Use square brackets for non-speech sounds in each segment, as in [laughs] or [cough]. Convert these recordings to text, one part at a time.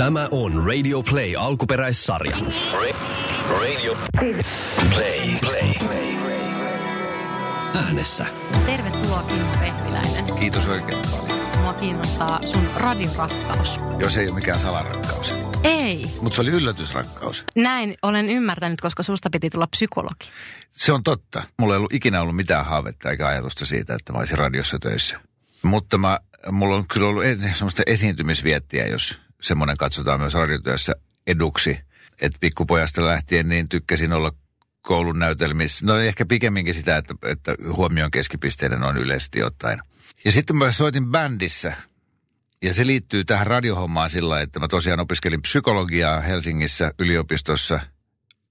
Tämä on Radio Play alkuperäissarja. Ra- radio. Play. Play. Äänessä Tervetuloa Kimmo Vehviläinen. Kiitos oikein paljon. Mua kiinnostaa sun radiorakkaus. Jos ei ole mikään salarakkaus. Ei. Mutta se oli yllätysrakkaus. Näin olen ymmärtänyt, koska susta piti tulla psykologi. Se on totta. Mulla ei ollut ikinä ollut mitään haavetta eikä ajatusta siitä, että mä olisin radiossa töissä. Mutta mä, mulla on kyllä ollut e- semmoista esiintymisviettiä, jos semmoinen katsotaan myös radiotyössä eduksi. Että pikkupojasta lähtien niin tykkäsin olla koulun näytelmissä. No ehkä pikemminkin sitä, että, että huomion keskipisteinen on yleisesti ottaen. Ja sitten mä soitin bändissä. Ja se liittyy tähän radiohommaan sillä että mä tosiaan opiskelin psykologiaa Helsingissä yliopistossa.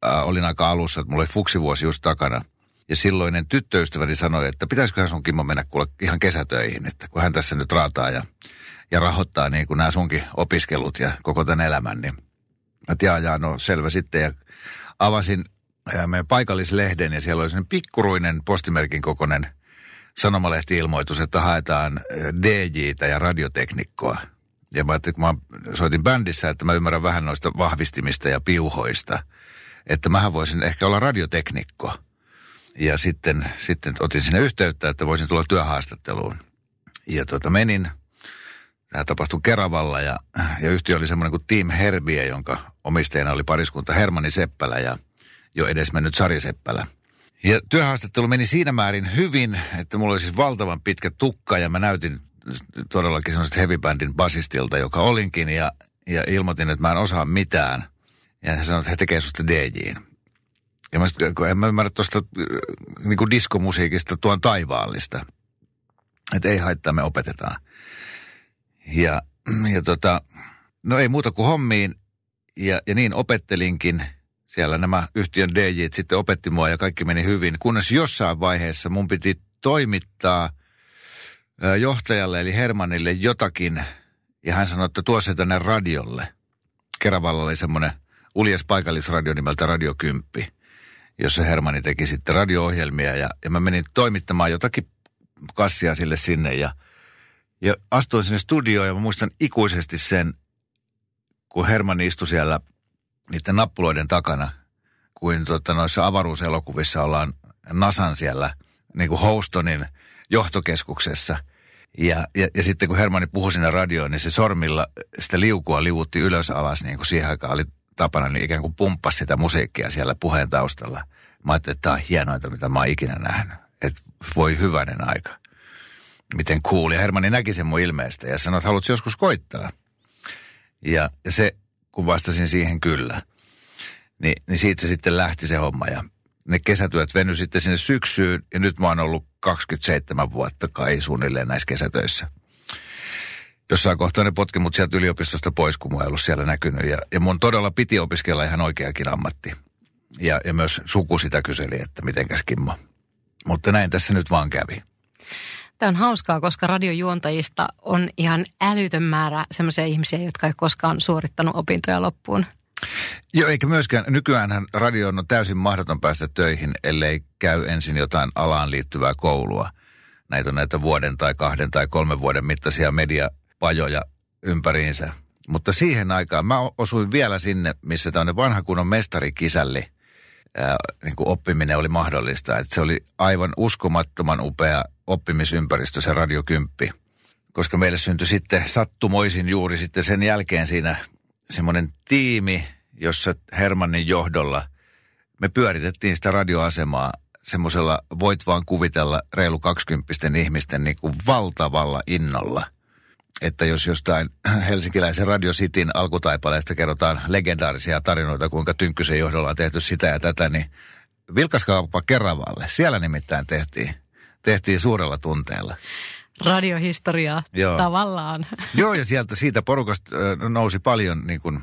Äh, olin aika alussa, että mulla oli fuksivuosi just takana. Ja silloinen tyttöystäväni sanoi, että pitäisiköhän sun Kimmo mennä kuule ihan kesätöihin, että kun hän tässä nyt raataa ja, ja rahoittaa niin kuin nämä sunkin opiskelut ja koko tämän elämän, niin mä et, jaa, jaa, no selvä sitten. Ja avasin meidän paikallislehden ja siellä oli sellainen pikkuruinen postimerkin kokoinen sanomalehti-ilmoitus, että haetaan DJtä ja radioteknikkoa. Ja mä ajattelin, kun mä soitin bändissä, että mä ymmärrän vähän noista vahvistimista ja piuhoista, että mähän voisin ehkä olla radioteknikko. Ja sitten, sitten otin sinne yhteyttä, että voisin tulla työhaastatteluun. Ja tuota, menin, tämä tapahtui Keravalla ja, ja yhtiö oli semmoinen kuin Team Herbie, jonka omistajana oli pariskunta Hermanni Seppälä ja jo edesmennyt Sari Seppälä. Ja työhaastattelu meni siinä määrin hyvin, että mulla oli siis valtavan pitkä tukka ja mä näytin todellakin semmoiset heavy bandin basistilta, joka olinkin ja, ja ilmoitin, että mä en osaa mitään. Ja hän sanoi, että he tekee susta DJin. Ja mä, kun en mä ymmärrä tuosta niin kuin diskomusiikista tuon taivaallista. Että ei haittaa, me opetetaan. Ja, ja tota, no ei muuta kuin hommiin. Ja, ja niin opettelinkin. Siellä nämä yhtiön DJt sitten opetti mua ja kaikki meni hyvin. Kunnes jossain vaiheessa mun piti toimittaa johtajalle eli Hermanille jotakin. Ja hän sanoi, että tuo se tänne radiolle. Keravalla oli semmoinen uljas paikallisradio nimeltä Radio Kymppi, jossa Hermanni teki sitten radio-ohjelmia. Ja, ja mä menin toimittamaan jotakin kassia sille sinne ja, ja astuin sinne studioon ja mä muistan ikuisesti sen, kun Hermanni istui siellä niiden nappuloiden takana, kuin tota, noissa avaruuselokuvissa ollaan Nasan siellä niin kuin Houstonin johtokeskuksessa. Ja, ja, ja sitten kun Hermanni puhui sinne radioon, niin se sormilla sitä liukua liuutti ylös alas, niin kuin siihen aikaan oli tapana, niin ikään kuin pumppasi sitä musiikkia siellä puheen taustalla. Mä ajattelin, että tämä on hienointa, mitä mä oon ikinä nähnyt. Että voi hyvänen aika. Miten cool. Ja Hermanni näki sen mun ilmeestä ja sanoi, että haluatko joskus koittaa? Ja, ja se, kun vastasin siihen kyllä, niin, niin siitä se sitten lähti se homma. Ja ne kesätyöt veny sitten sinne syksyyn ja nyt mä oon ollut 27 vuotta kai suunnilleen näissä kesätöissä. Jossain kohtaa ne potki mut sieltä yliopistosta pois, kun mä ei ollut siellä näkynyt. Ja, ja mun todella piti opiskella ihan oikeakin ammatti. Ja, ja myös suku sitä kyseli, että mitenkäs Kimmo. Mutta näin tässä nyt vaan kävi. Tämä on hauskaa, koska radiojuontajista on ihan älytön määrä sellaisia ihmisiä, jotka ei koskaan suorittanut opintoja loppuun. Joo, eikä myöskään, nykyäänhän radio on täysin mahdoton päästä töihin, ellei käy ensin jotain alaan liittyvää koulua. Näitä on näitä vuoden tai kahden tai kolmen vuoden mittaisia mediapajoja ympäriinsä. Mutta siihen aikaan mä osuin vielä sinne, missä tämmöinen vanha kunnon mestarikisälli ää, niin kuin oppiminen oli mahdollista. Että se oli aivan uskomattoman upea oppimisympäristö se Radio Kymppi. Koska meille syntyi sitten sattumoisin juuri sitten sen jälkeen siinä semmoinen tiimi, jossa Hermannin johdolla me pyöritettiin sitä radioasemaa semmoisella, voit vaan kuvitella, reilu 20 ihmisten niin kuin valtavalla innolla. Että jos jostain [clears throat] helsinkiläisen Radio Cityn alkutaipaleesta kerrotaan legendaarisia tarinoita, kuinka Tynkkysen johdolla on tehty sitä ja tätä, niin Vilkaskauppa Keravalle, siellä nimittäin tehtiin, tehtiin suurella tunteella. Radiohistoriaa Joo. tavallaan. Joo, ja sieltä siitä porukasta ö, nousi paljon niin kuin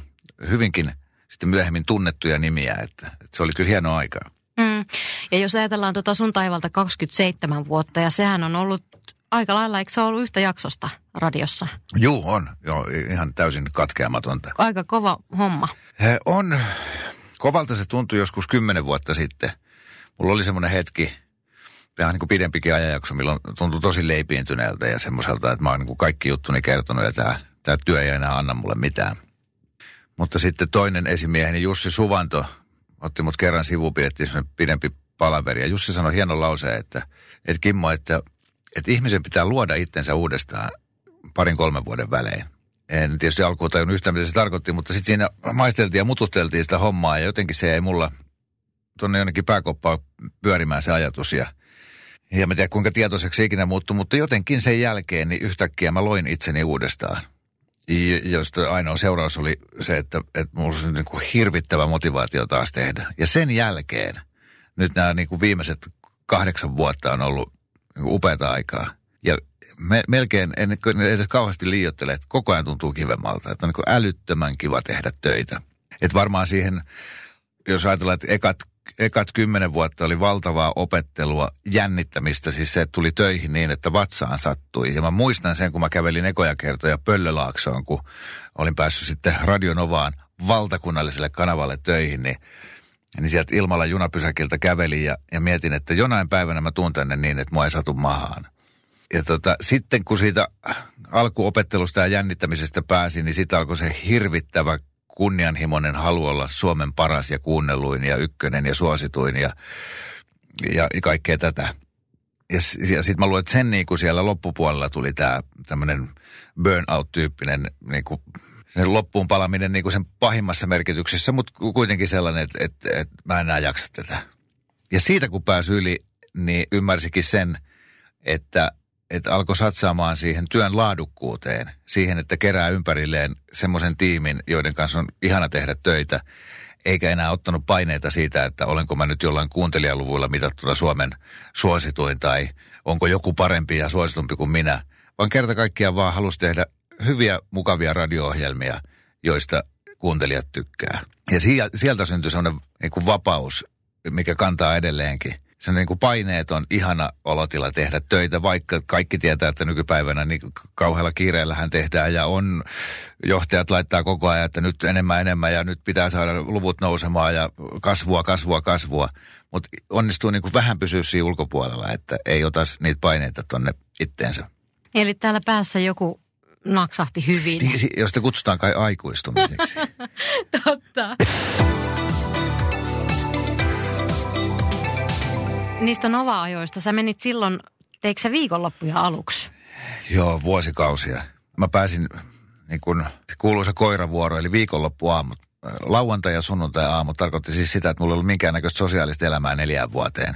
hyvinkin sitten myöhemmin tunnettuja nimiä, että, että se oli kyllä hieno aika. Mm. Ja jos ajatellaan tuota sun taivalta 27 vuotta, ja sehän on ollut aika lailla, eikö se ollut yhtä jaksosta radiossa? Juu, on. Joo, ihan täysin katkeamatonta. Aika kova homma. He on, kovalta se tuntui joskus kymmenen vuotta sitten. Mulla oli semmoinen hetki, vähän niin kuin pidempikin ajanjakso, milloin tuntui tosi leipiintyneeltä ja semmoiselta, että mä oon niin kuin kaikki juttuni kertonut ja tämä, tämä työ ei enää anna mulle mitään. Mutta sitten toinen esimieheni Jussi Suvanto otti mut kerran sivuun, pidettiin pidempi palaveri. Ja Jussi sanoi hienon lauseen, että, että Kimmo, että, että ihmisen pitää luoda itsensä uudestaan parin kolmen vuoden välein. En tietysti alkuun tajunnut yhtään, mitä se tarkoitti, mutta sitten siinä maisteltiin ja mutusteltiin sitä hommaa ja jotenkin se ei mulla tuonne jonnekin pääkoppaan pyörimään se ajatus ja ja mä tiedän kuinka tietoiseksi ikinä muuttui, mutta jotenkin sen jälkeen niin yhtäkkiä mä loin itseni uudestaan. Josta ainoa seuraus oli se, että, että mulla oli niin kuin hirvittävä motivaatio taas tehdä. Ja sen jälkeen, nyt nämä niin kuin viimeiset kahdeksan vuotta on ollut niin upeata aikaa. Ja me, melkein, en edes kauheasti liioittele, että koko ajan tuntuu kivemmalta. Että on niin älyttömän kiva tehdä töitä. Että varmaan siihen, jos ajatellaan, että ekat, ekat kymmenen vuotta oli valtavaa opettelua, jännittämistä, siis se, tuli töihin niin, että vatsaan sattui. Ja mä muistan sen, kun mä kävelin ekoja kertoja Pöllölaaksoon, kun olin päässyt sitten Radionovaan valtakunnalliselle kanavalle töihin, niin niin sieltä ilmalla junapysäkiltä kävelin ja, ja mietin, että jonain päivänä mä tuun tänne niin, että mua ei satu mahaan ja tota, sitten kun siitä alkuopettelusta ja jännittämisestä pääsin, niin sitten alkoi se hirvittävä kunnianhimoinen halu olla Suomen paras ja kuunnelluin ja ykkönen ja suosituin ja, ja kaikkea tätä. Ja, ja sitten mä luulen, että sen niin kuin siellä loppupuolella tuli tämä tämmöinen burnout-tyyppinen niin kuin sen loppuun palaminen niin kuin sen pahimmassa merkityksessä, mutta kuitenkin sellainen, että, että, että mä en enää jaksa tätä. Ja siitä kun pääsi yli, niin ymmärsikin sen, että että alkoi satsaamaan siihen työn laadukkuuteen, siihen, että kerää ympärilleen semmoisen tiimin, joiden kanssa on ihana tehdä töitä, eikä enää ottanut paineita siitä, että olenko mä nyt jollain kuuntelijaluvuilla mitattuna Suomen suosituin tai onko joku parempi ja suositumpi kuin minä, vaan kerta kaikkiaan vaan halusi tehdä hyviä, mukavia radio-ohjelmia, joista kuuntelijat tykkää. Ja sieltä syntyi sellainen niin vapaus, mikä kantaa edelleenkin se niin kuin paineeton, ihana olotila tehdä töitä, vaikka kaikki tietää, että nykypäivänä niin kauhealla kiireellähän tehdään ja on, johtajat laittaa koko ajan, että nyt enemmän enemmän ja nyt pitää saada luvut nousemaan ja kasvua, kasvua, kasvua. Mutta onnistuu niin kuin vähän pysyä siinä ulkopuolella, että ei ota niitä paineita tonne itteensä. Eli täällä päässä joku naksahti hyvin. Niin, jos te kutsutaan kai aikuistumiseksi. [laughs] Totta. Niistä Nova-ajoista. Sä menit silloin, teikö sä viikonloppuja aluksi? Joo, vuosikausia. Mä pääsin niin kun, kuuluisa koiravuoro, eli viikonloppuaamut. Lauantai ja sunnuntai aamu tarkoitti siis sitä, että mulla ei ollut minkäännäköistä sosiaalista elämää neljään vuoteen.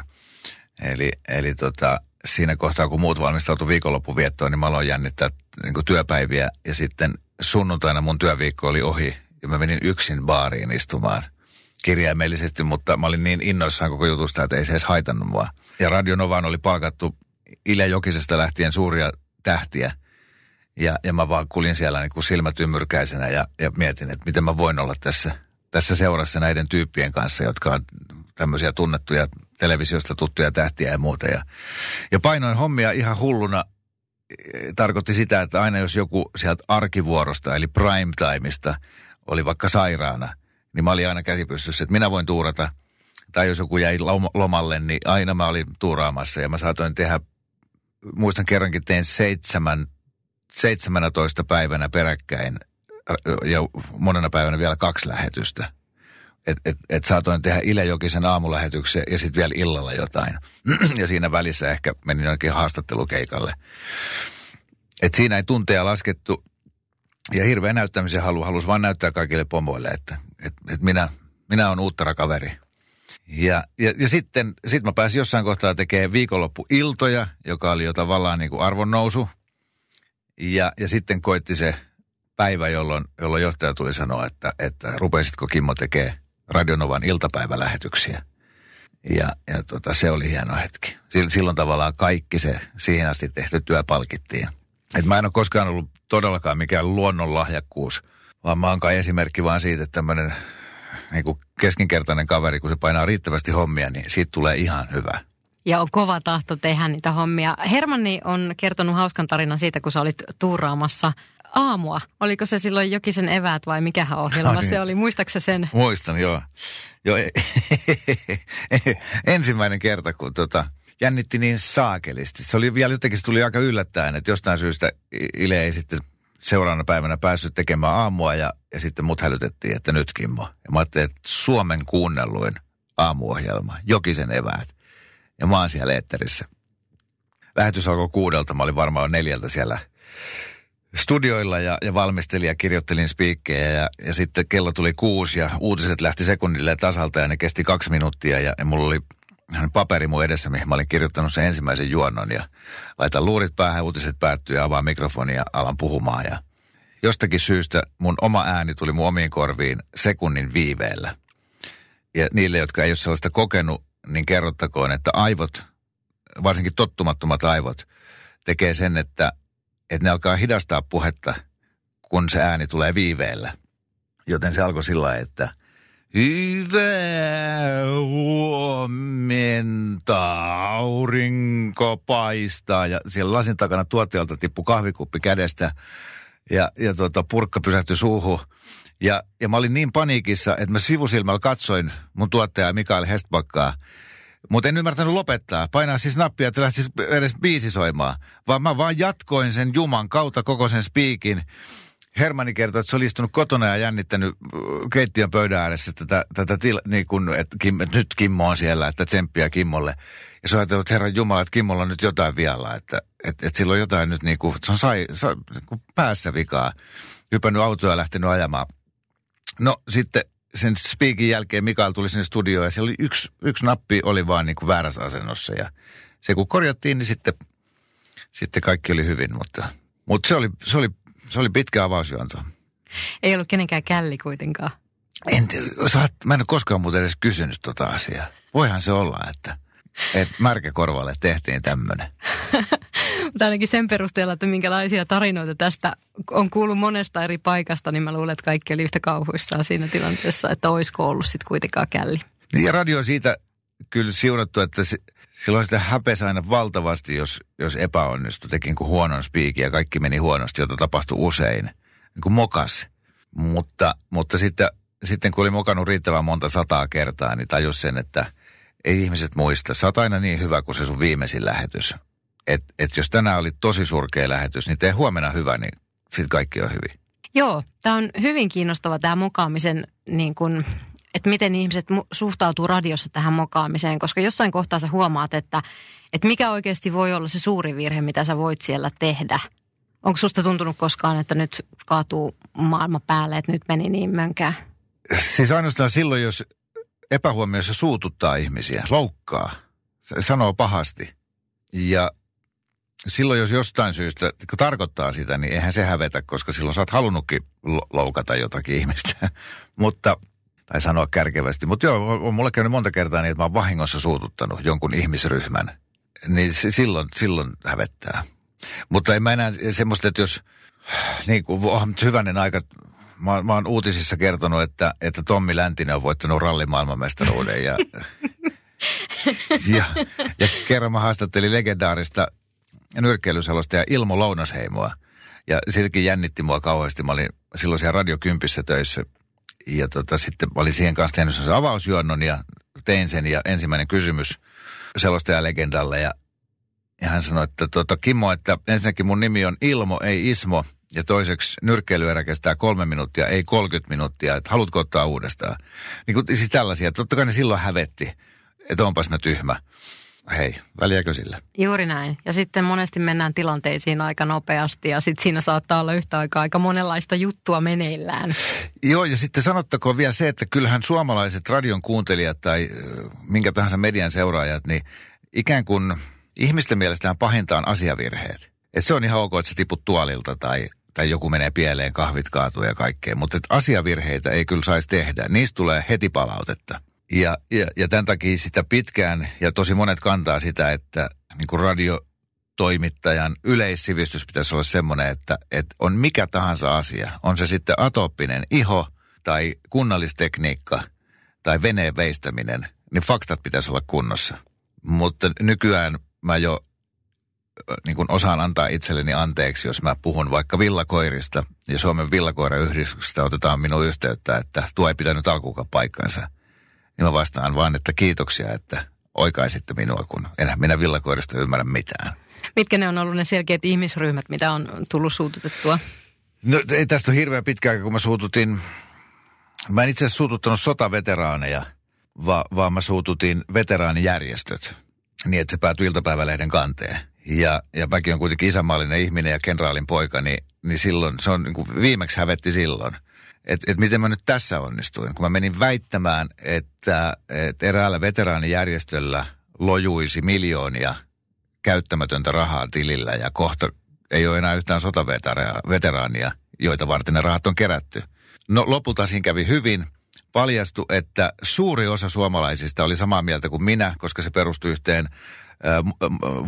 Eli, eli tota, siinä kohtaa, kun muut valmistautu viikonloppuviettoon, niin mä aloin jännittää niin työpäiviä. Ja sitten sunnuntaina mun työviikko oli ohi ja mä menin yksin baariin istumaan – kirjaimellisesti, mutta mä olin niin innoissaan koko jutusta, että ei se edes haitannut mua. Ja Radio Novaan oli palkattu Ilja Jokisesta lähtien suuria tähtiä. Ja, ja mä vaan kulin siellä niin kuin silmät ymmyrkäisenä ja, ja mietin, että miten mä voin olla tässä, tässä seurassa näiden tyyppien kanssa, jotka on tämmöisiä tunnettuja televisiosta tuttuja tähtiä ja muuta. Ja, ja painoin hommia ihan hulluna tarkoitti sitä, että aina jos joku sieltä arkivuorosta eli prime timeista oli vaikka sairaana, niin mä olin aina käsipystyssä, että minä voin tuurata. Tai jos joku jäi lomalle, niin aina mä olin tuuraamassa ja mä saatoin tehdä, muistan kerrankin tein seitsemän, 17 päivänä peräkkäin ja monena päivänä vielä kaksi lähetystä. Että et, et saatoin tehdä Ile Jokisen aamulähetyksen ja sitten vielä illalla jotain. [clears throat] ja siinä välissä ehkä menin jonnekin haastattelukeikalle. Et siinä ei tunteja laskettu ja hirveä näyttämisen halu, halusi vain näyttää kaikille pomoille, että, että, että minä, minä olen uuttara kaveri. Ja, ja, ja sitten sit mä pääsin jossain kohtaa tekemään viikonloppuiltoja, joka oli jo tavallaan niin kuin arvonnousu. Ja, ja sitten koitti se päivä, jolloin, jolloin johtaja tuli sanoa, että, että rupesitko Kimmo tekee Radionovan iltapäivälähetyksiä. Ja, ja tota, se oli hieno hetki. Silloin tavallaan kaikki se siihen asti tehty työ palkittiin. Et mä en ole koskaan ollut todellakaan mikään luonnonlahjakkuus, vaan mä oon kai esimerkki vaan siitä, että tämmöinen niin kuin keskinkertainen kaveri, kun se painaa riittävästi hommia, niin siitä tulee ihan hyvä. Ja on kova tahto tehdä niitä hommia. Hermanni on kertonut hauskan tarinan siitä, kun sä olit tuuraamassa aamua. Oliko se silloin Jokisen eväät vai mikähän ohjelma [laughs] no niin. se oli? Muistaaksä sen? Muistan, joo. joo [laughs] ensimmäinen kerta, kun tota, jännitti niin saakelisti. Se oli vielä jotenkin, se tuli aika yllättäen, että jostain syystä Ile ei sitten seuraavana päivänä päässyt tekemään aamua ja, ja sitten mut hälytettiin, että nyt Kimmo. Ja mä ajattelin, että Suomen kuunnelluin aamuohjelma, Jokisen eväät. Ja mä oon siellä eetterissä. Lähetys alkoi kuudelta, mä olin varmaan neljältä siellä studioilla ja, ja valmistelin ja kirjoittelin spiikkejä ja, ja sitten kello tuli kuusi ja uutiset lähti sekunnille tasalta ja ne kesti kaksi minuuttia ja, ja mulla oli paperi mun edessä, mihin mä olin kirjoittanut sen ensimmäisen juonnon ja laitan luurit päähän, uutiset päättyy ja avaan mikrofonia ja alan puhumaan ja jostakin syystä mun oma ääni tuli mun omiin korviin sekunnin viiveellä. Ja niille, jotka ei ole sellaista kokenut, niin kerrottakoon, että aivot, varsinkin tottumattomat aivot, tekee sen, että, että ne alkaa hidastaa puhetta, kun se ääni tulee viiveellä. Joten se alkoi sillä että Hyvää huomenta, aurinko paistaa. Ja siellä lasin takana tuottajalta tippui kahvikuppi kädestä ja, ja tuota, purkka pysähtyi suuhun. Ja, ja mä olin niin paniikissa, että mä sivusilmällä katsoin mun tuottajaa Mikael Hestbakkaa. Mutta en ymmärtänyt lopettaa. Painaa siis nappia, että lähtisi edes biisi soimaan. Vaan mä vaan jatkoin sen Juman kautta koko sen spiikin. Hermani kertoi, että se oli istunut kotona ja jännittänyt äh, keittiön pöydän ääressä tätä, tätä til, niin kun, että, Kim, että nyt Kimmo on siellä, että tsemppiä Kimmolle. Ja se on ajatellut, että Herran Jumala, että Kimmolla on nyt jotain vialla, että, että, että sillä on jotain nyt niin kuin, se on sai, sai, niin kuin päässä vikaa. Hypännyt autoa ja lähtenyt ajamaan. No sitten sen speakin jälkeen Mikael tuli sinne studioon ja siellä oli yksi, yksi nappi oli vaan niin kuin väärässä asennossa. Ja se kun korjattiin, niin sitten, sitten kaikki oli hyvin, mutta, mutta se, oli, se, oli, se oli pitkä avausjuonto. Ei ollut kenenkään källi kuitenkaan. En, saat, mä en ole koskaan muuten edes kysynyt tota asiaa. Voihan se olla, että, että märkäkorvalle tehtiin tämmöinen. [laughs] Mutta ainakin sen perusteella, että minkälaisia tarinoita tästä on kuullut monesta eri paikasta, niin mä luulen, että kaikki oli yhtä kauhuissaan siinä tilanteessa, että olisiko ollut sitten kuitenkaan källi. Ja radio on siitä kyllä siunattu, että se, silloin sitä häpesi aina valtavasti, jos, jos epäonnistui, tekin kuin huonon spiikin ja kaikki meni huonosti, jota tapahtui usein. Niin kuin mokas. Mutta, mutta sitten, sitten kun oli mokannut riittävän monta sataa kertaa, niin tajus sen, että ei ihmiset muista. Sä oot aina niin hyvä kuin se sun viimeisin lähetys. Että et jos tänään oli tosi surkea lähetys, niin tee huomenna hyvä, niin sitten kaikki on hyvin. Joo, tämä on hyvin kiinnostava tämä mokaamisen, niin kun, että miten ihmiset suhtautuu radiossa tähän mokaamiseen, koska jossain kohtaa sä huomaat, että, että mikä oikeasti voi olla se suuri virhe, mitä sä voit siellä tehdä. Onko susta tuntunut koskaan, että nyt kaatuu maailma päälle, että nyt meni niin mönkään? Siis ainoastaan silloin, jos epähuomioissa suututtaa ihmisiä, loukkaa, sanoo pahasti. Ja silloin, jos jostain syystä kun tarkoittaa sitä, niin eihän se hävetä, koska silloin sä oot halunnutkin loukata jotakin ihmistä. [laughs] Mutta, tai sanoa kärkevästi. Mutta joo, on mulle käynyt monta kertaa niin, että mä oon vahingossa suututtanut jonkun ihmisryhmän. Niin silloin, silloin hävettää. Mutta en mä enää semmoista, että jos, niin kuin, oh, hyvänen aika, mä, mä oon uutisissa kertonut, että, että Tommi Läntinen on voittanut rallimaailmanmestaruuden ja, [laughs] ja, ja kerran mä haastattelin legendaarista nyrkkeilyselostaja Ilmo Lounasheimoa. Ja siitäkin jännitti mua kauheasti. Mä olin silloin siellä Radio Kympissä töissä. Ja tota, sitten olin siihen kanssa tehnyt sen avausjuonnon ja tein sen. Ja ensimmäinen kysymys selostaja legendalle. Ja, ja hän sanoi, että tota, Kimmo, että ensinnäkin mun nimi on Ilmo, ei Ismo. Ja toiseksi nyrkkeilyerä kestää kolme minuuttia, ei 30 minuuttia. Että haluatko ottaa uudestaan? Niin kuin, siis tällaisia. Totta kai ne silloin hävetti, että onpas mä tyhmä hei, väliäkö sillä? Juuri näin. Ja sitten monesti mennään tilanteisiin aika nopeasti ja sitten siinä saattaa olla yhtä aikaa aika monenlaista juttua meneillään. Joo, ja sitten sanottakoon vielä se, että kyllähän suomalaiset radion kuuntelijat tai minkä tahansa median seuraajat, niin ikään kuin ihmisten mielestään pahinta on asiavirheet. Et se on ihan ok, että sä tiput tuolilta tai, tai joku menee pieleen, kahvit kaatuu ja kaikkea. Mutta asiavirheitä ei kyllä saisi tehdä. Niistä tulee heti palautetta. Ja, ja, ja tämän takia sitä pitkään, ja tosi monet kantaa sitä, että niin kuin radiotoimittajan yleissivistys pitäisi olla semmoinen, että, että on mikä tahansa asia. On se sitten atooppinen iho tai kunnallistekniikka tai veneen veistäminen, niin faktat pitäisi olla kunnossa. Mutta nykyään mä jo niin kuin osaan antaa itselleni anteeksi, jos mä puhun vaikka villakoirista ja Suomen villakoirayhdistyksestä otetaan minun yhteyttä, että tuo ei pitänyt alkuunkaan paikkansa – niin mä vastaan vaan, että kiitoksia, että oikaisitte minua, kun enää minä villakoirista ymmärrä mitään. Mitkä ne on ollut ne selkeät ihmisryhmät, mitä on tullut suututettua? No ei tästä ole hirveän pitkään, kun mä suututin, mä en itse asiassa suututtanut sotaveteraaneja, va, vaan mä suututin veteraanijärjestöt niin, että se päätyi iltapäivälehden kanteen. Ja, ja mäkin on kuitenkin isänmaallinen ihminen ja kenraalin poika, niin, niin silloin, se on niin kuin viimeksi hävetti silloin. Että et miten mä nyt tässä onnistuin, kun mä menin väittämään, että, että eräällä veteraanijärjestöllä lojuisi miljoonia käyttämätöntä rahaa tilillä ja kohta ei ole enää yhtään sotaveteraania, joita varten ne rahat on kerätty. No lopulta siinä kävi hyvin. Paljastui, että suuri osa suomalaisista oli samaa mieltä kuin minä, koska se perustui yhteen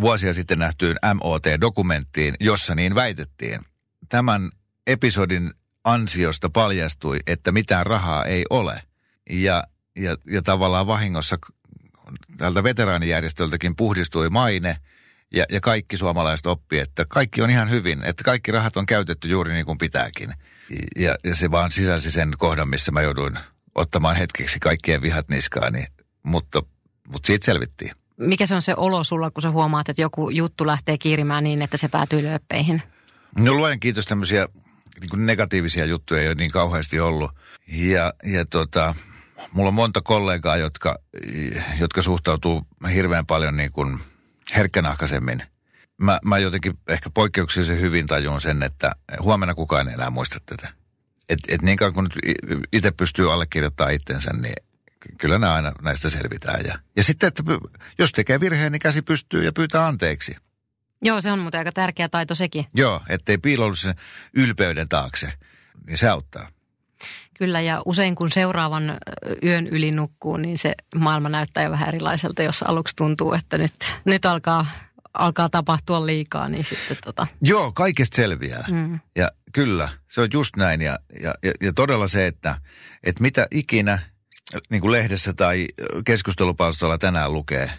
vuosia sitten nähtyyn MOT-dokumenttiin, jossa niin väitettiin. Tämän episodin ansiosta paljastui, että mitään rahaa ei ole. Ja, ja, ja tavallaan vahingossa tältä veteraanijärjestöltäkin puhdistui maine ja, ja kaikki suomalaiset oppi, että kaikki on ihan hyvin, että kaikki rahat on käytetty juuri niin kuin pitääkin. Ja, ja se vaan sisälsi sen kohdan, missä mä jouduin ottamaan hetkeksi kaikkien vihat niskaani, mutta, mutta siitä selvittiin. Mikä se on se olo sulla, kun sä huomaat, että joku juttu lähtee kiirimään niin, että se päätyy lööppeihin? No luen kiitos tämmöisiä niin kuin negatiivisia juttuja ei ole niin kauheasti ollut. Ja, ja tota, mulla on monta kollegaa, jotka, jotka suhtautuu hirveän paljon niin kuin herkkänahkaisemmin. Mä, mä jotenkin ehkä poikkeuksellisen hyvin tajun sen, että huomenna kukaan ei enää muista tätä. Et, et niin kauan kun itse pystyy allekirjoittamaan itsensä, niin kyllä nämä aina näistä selvitään. Ja, ja sitten, että jos tekee virheen, niin käsi pystyy ja pyytää anteeksi. Joo, se on muuten aika tärkeä taito sekin. Joo, ettei piiloudu sen ylpeyden taakse, niin se auttaa. Kyllä, ja usein kun seuraavan yön yli nukkuu, niin se maailma näyttää jo vähän erilaiselta, jos aluksi tuntuu, että nyt, nyt alkaa, alkaa tapahtua liikaa, niin sitten tota... Joo, kaikesta selviää. Mm. Ja kyllä, se on just näin. Ja, ja, ja, todella se, että, että mitä ikinä niin kuin lehdessä tai keskustelupalstolla tänään lukee,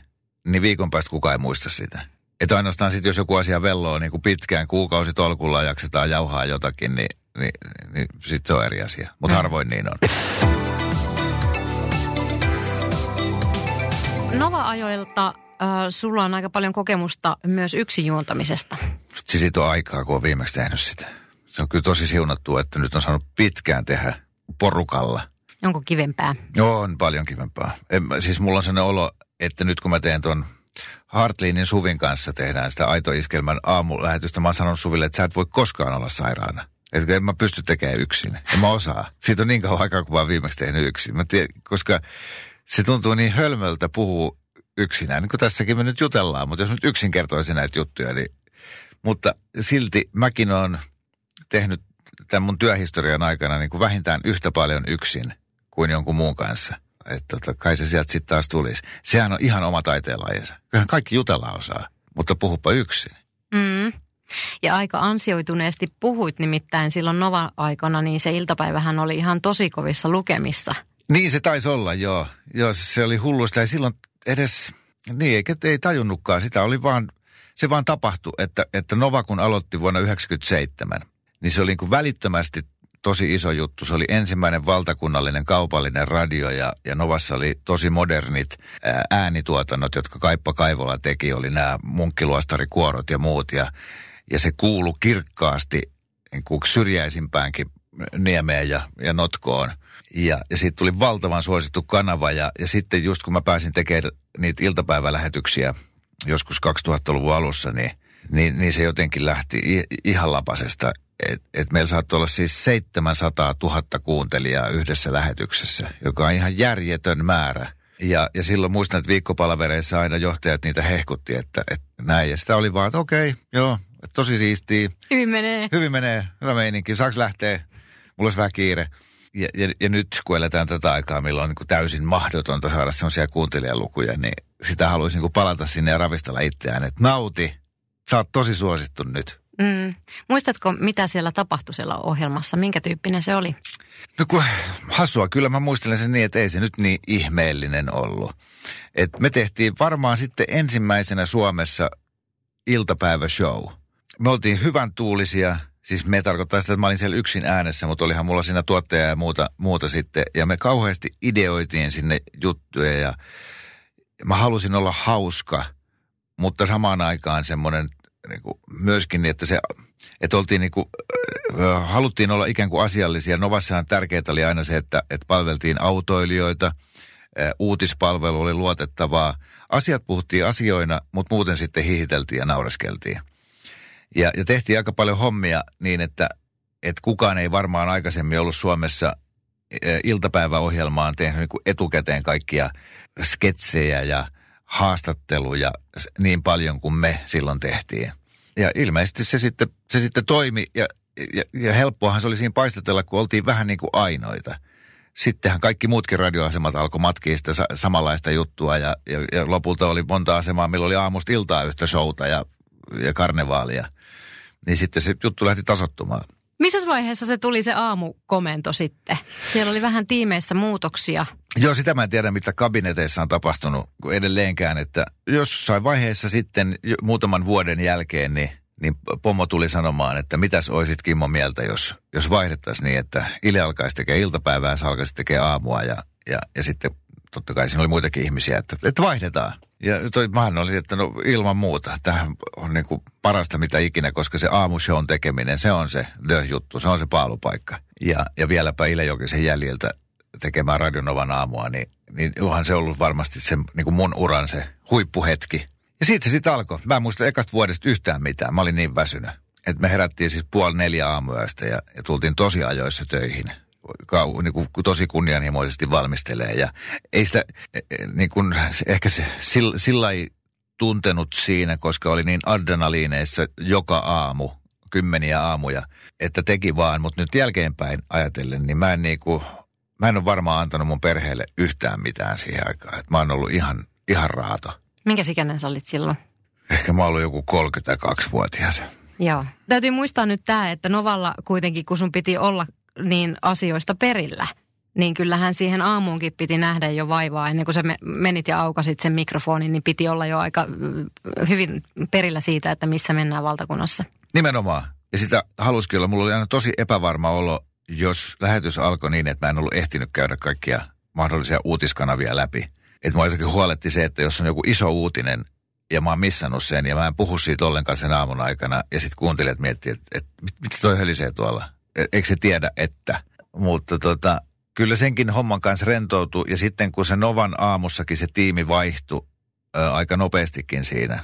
niin viikon päästä kukaan ei muista sitä. Että ainoastaan sitten, jos joku asia velloo niin kuin pitkään kuukausitolkulla jaksetaan jauhaa jotakin, niin, niin, niin sitten se on eri asia. Mutta mm. harvoin niin on. Nova-ajoilta äh, sulla on aika paljon kokemusta myös yksin juontamisesta. Siis siitä on aikaa, kun on viimeksi tehnyt sitä. Se on kyllä tosi siunattu, että nyt on saanut pitkään tehdä porukalla. Onko kivempää? Joo, on paljon kivempää. En, siis mulla on sellainen olo, että nyt kun mä teen ton Hartliinin Suvin kanssa tehdään sitä Aitoiskelmän aamulähetystä. Mä sanon Suville, että sä et voi koskaan olla sairaana. Että en mä pysty tekemään yksin. En mä osaa. Siitä on niin kauan aikaa, kun mä oon viimeksi tehnyt yksin. Mä tiedän, koska se tuntuu niin hölmöltä puhua yksinään, niin kuin tässäkin me nyt jutellaan. Mutta jos nyt yksin kertoisin näitä juttuja, niin... Mutta silti mäkin olen tehnyt tämän mun työhistorian aikana niin kuin vähintään yhtä paljon yksin kuin jonkun muun kanssa että tota, kai se sieltä sitten taas tulisi. Sehän on ihan oma taiteenlajinsa. Kyllähän kaikki jutella osaa, mutta puhupa yksin. Mm. Ja aika ansioituneesti puhuit nimittäin silloin Nova-aikana, niin se iltapäivähän oli ihan tosi kovissa lukemissa. Niin se taisi olla, joo. Joo, se oli hullusta ja silloin edes, niin eikä ei tajunnutkaan. Sitä oli vaan, se vaan tapahtui, että, että Nova kun aloitti vuonna 1997, niin se oli niin kuin välittömästi tosi iso juttu. Se oli ensimmäinen valtakunnallinen kaupallinen radio ja, ja Novassa oli tosi modernit ää, äänituotannot, jotka Kaippa Kaivola teki. Oli nämä munkkiluostarikuorot ja muut ja, ja se kuulu kirkkaasti niin syrjäisimpäänkin Niemeen ja, ja Notkoon. Ja, ja siitä tuli valtavan suosittu kanava ja, ja sitten just kun mä pääsin tekemään niitä iltapäivälähetyksiä joskus 2000-luvun alussa, niin, niin, niin se jotenkin lähti ihan lapasesta että et meillä saattoi olla siis 700 000 kuuntelijaa yhdessä lähetyksessä, joka on ihan järjetön määrä. Ja, ja silloin muistan, että viikkopalavereissa aina johtajat niitä hehkutti, että, että näin. Ja sitä oli vaan, että okei, joo, että tosi siistiä. Hyvin menee. Hyvin menee, hyvä meininki. Saaks lähteä? Mulla olisi vähän kiire. Ja, ja, ja nyt kun eletään tätä aikaa, milloin on niin täysin mahdotonta saada sellaisia kuuntelijalukuja, niin sitä haluaisin niin palata sinne ja ravistella itseään, että nauti, sä oot tosi suosittu nyt. Mm. Muistatko, mitä siellä tapahtui siellä ohjelmassa? Minkä tyyppinen se oli? No kun, hassua, kyllä mä muistelen sen niin, että ei se nyt niin ihmeellinen ollut. Et me tehtiin varmaan sitten ensimmäisenä Suomessa iltapäiväshow. Me oltiin hyvän tuulisia, siis me tarkoittaa sitä, että mä olin siellä yksin äänessä, mutta olihan mulla siinä tuottaja ja muuta, muuta sitten. Ja me kauheasti ideoitiin sinne juttuja ja mä halusin olla hauska, mutta samaan aikaan semmoinen niin kuin myöskin niin, että se Että oltiin niin kuin, äh, haluttiin olla ikään kuin asiallisia. Novassahan tärkeää oli aina se, että, että palveltiin autoilijoita, äh, uutispalvelu oli luotettavaa. Asiat puhuttiin asioina, mutta muuten sitten hihiteltiin ja naureskeltiin. Ja, ja tehtiin aika paljon hommia niin, että, että kukaan ei varmaan aikaisemmin ollut Suomessa iltapäiväohjelmaan tehnyt niin etukäteen kaikkia sketsejä ja haastatteluja niin paljon kuin me silloin tehtiin. Ja ilmeisesti se sitten, se sitten toimi ja, ja, ja helppoahan se oli siinä paistatella, kun oltiin vähän niin kuin ainoita. Sittenhän kaikki muutkin radioasemat alkoi matkia sitä sa- samanlaista juttua ja, ja, ja lopulta oli monta asemaa, millä oli aamusta iltaa yhtä showta ja, ja karnevaalia. Niin sitten se juttu lähti tasottumaan. Missä vaiheessa se tuli se aamukomento sitten? Siellä oli vähän tiimeissä muutoksia. Joo, sitä mä en tiedä, mitä kabineteissa on tapahtunut edelleenkään, että jossain vaiheessa sitten muutaman vuoden jälkeen, niin, niin pomo tuli sanomaan, että mitäs oisit Kimmo mieltä, jos, jos vaihdettaisiin niin, että Ile alkaisi tekemään iltapäivää, sä alkaisi tekemään aamua ja, ja, ja sitten totta kai siinä oli muitakin ihmisiä, että, että vaihdetaan. Ja toi, mähän oli, että no ilman muuta, tämähän on niin kuin parasta mitä ikinä, koska se aamushown tekeminen, se on se the-juttu, se on se paalupaikka. Ja, ja vieläpä Ile Jokisen jäljiltä tekemään Radionovan aamua, niin, niin onhan se ollut varmasti se niin kuin mun uran se huippuhetki. Ja siitä se sitten alkoi. Mä en muista ekasta vuodesta yhtään mitään. Mä olin niin väsynyt. Että me herättiin siis puoli neljä aamuyöstä ja, ja tultiin tosi ajoissa töihin kau, niin kuin, tosi kunnianhimoisesti valmistelee. Ja ei sitä, e, e, niin kuin, ehkä se, sillä, sillä ei tuntenut siinä, koska oli niin adrenaliineissa joka aamu, kymmeniä aamuja, että teki vaan. Mutta nyt jälkeenpäin ajatellen, niin mä en, niin kuin, mä en ole varmaan antanut mun perheelle yhtään mitään siihen aikaan. Et mä oon ollut ihan, ihan raato. Minkä ikäinen sä olit silloin? Ehkä mä oon ollut joku 32-vuotias. Joo. Täytyy muistaa nyt tämä, että Novalla kuitenkin, kun sun piti olla niin asioista perillä. Niin kyllähän siihen aamuunkin piti nähdä jo vaivaa. Ennen kuin sä menit ja aukasit sen mikrofonin, niin piti olla jo aika mm, hyvin perillä siitä, että missä mennään valtakunnassa. Nimenomaan. Ja sitä halusikin olla. Mulla oli aina tosi epävarma olo, jos lähetys alkoi niin, että mä en ollut ehtinyt käydä kaikkia mahdollisia uutiskanavia läpi. Että mä jotenkin huoletti se, että jos on joku iso uutinen ja mä oon missannut sen ja mä en puhu siitä ollenkaan sen aamun aikana ja sitten kuuntelijat miettii, että, että mitä toi hölisee tuolla eikö se tiedä, että. Mutta tota, kyllä senkin homman kanssa rentoutui ja sitten kun se Novan aamussakin se tiimi vaihtui ää, aika nopeastikin siinä.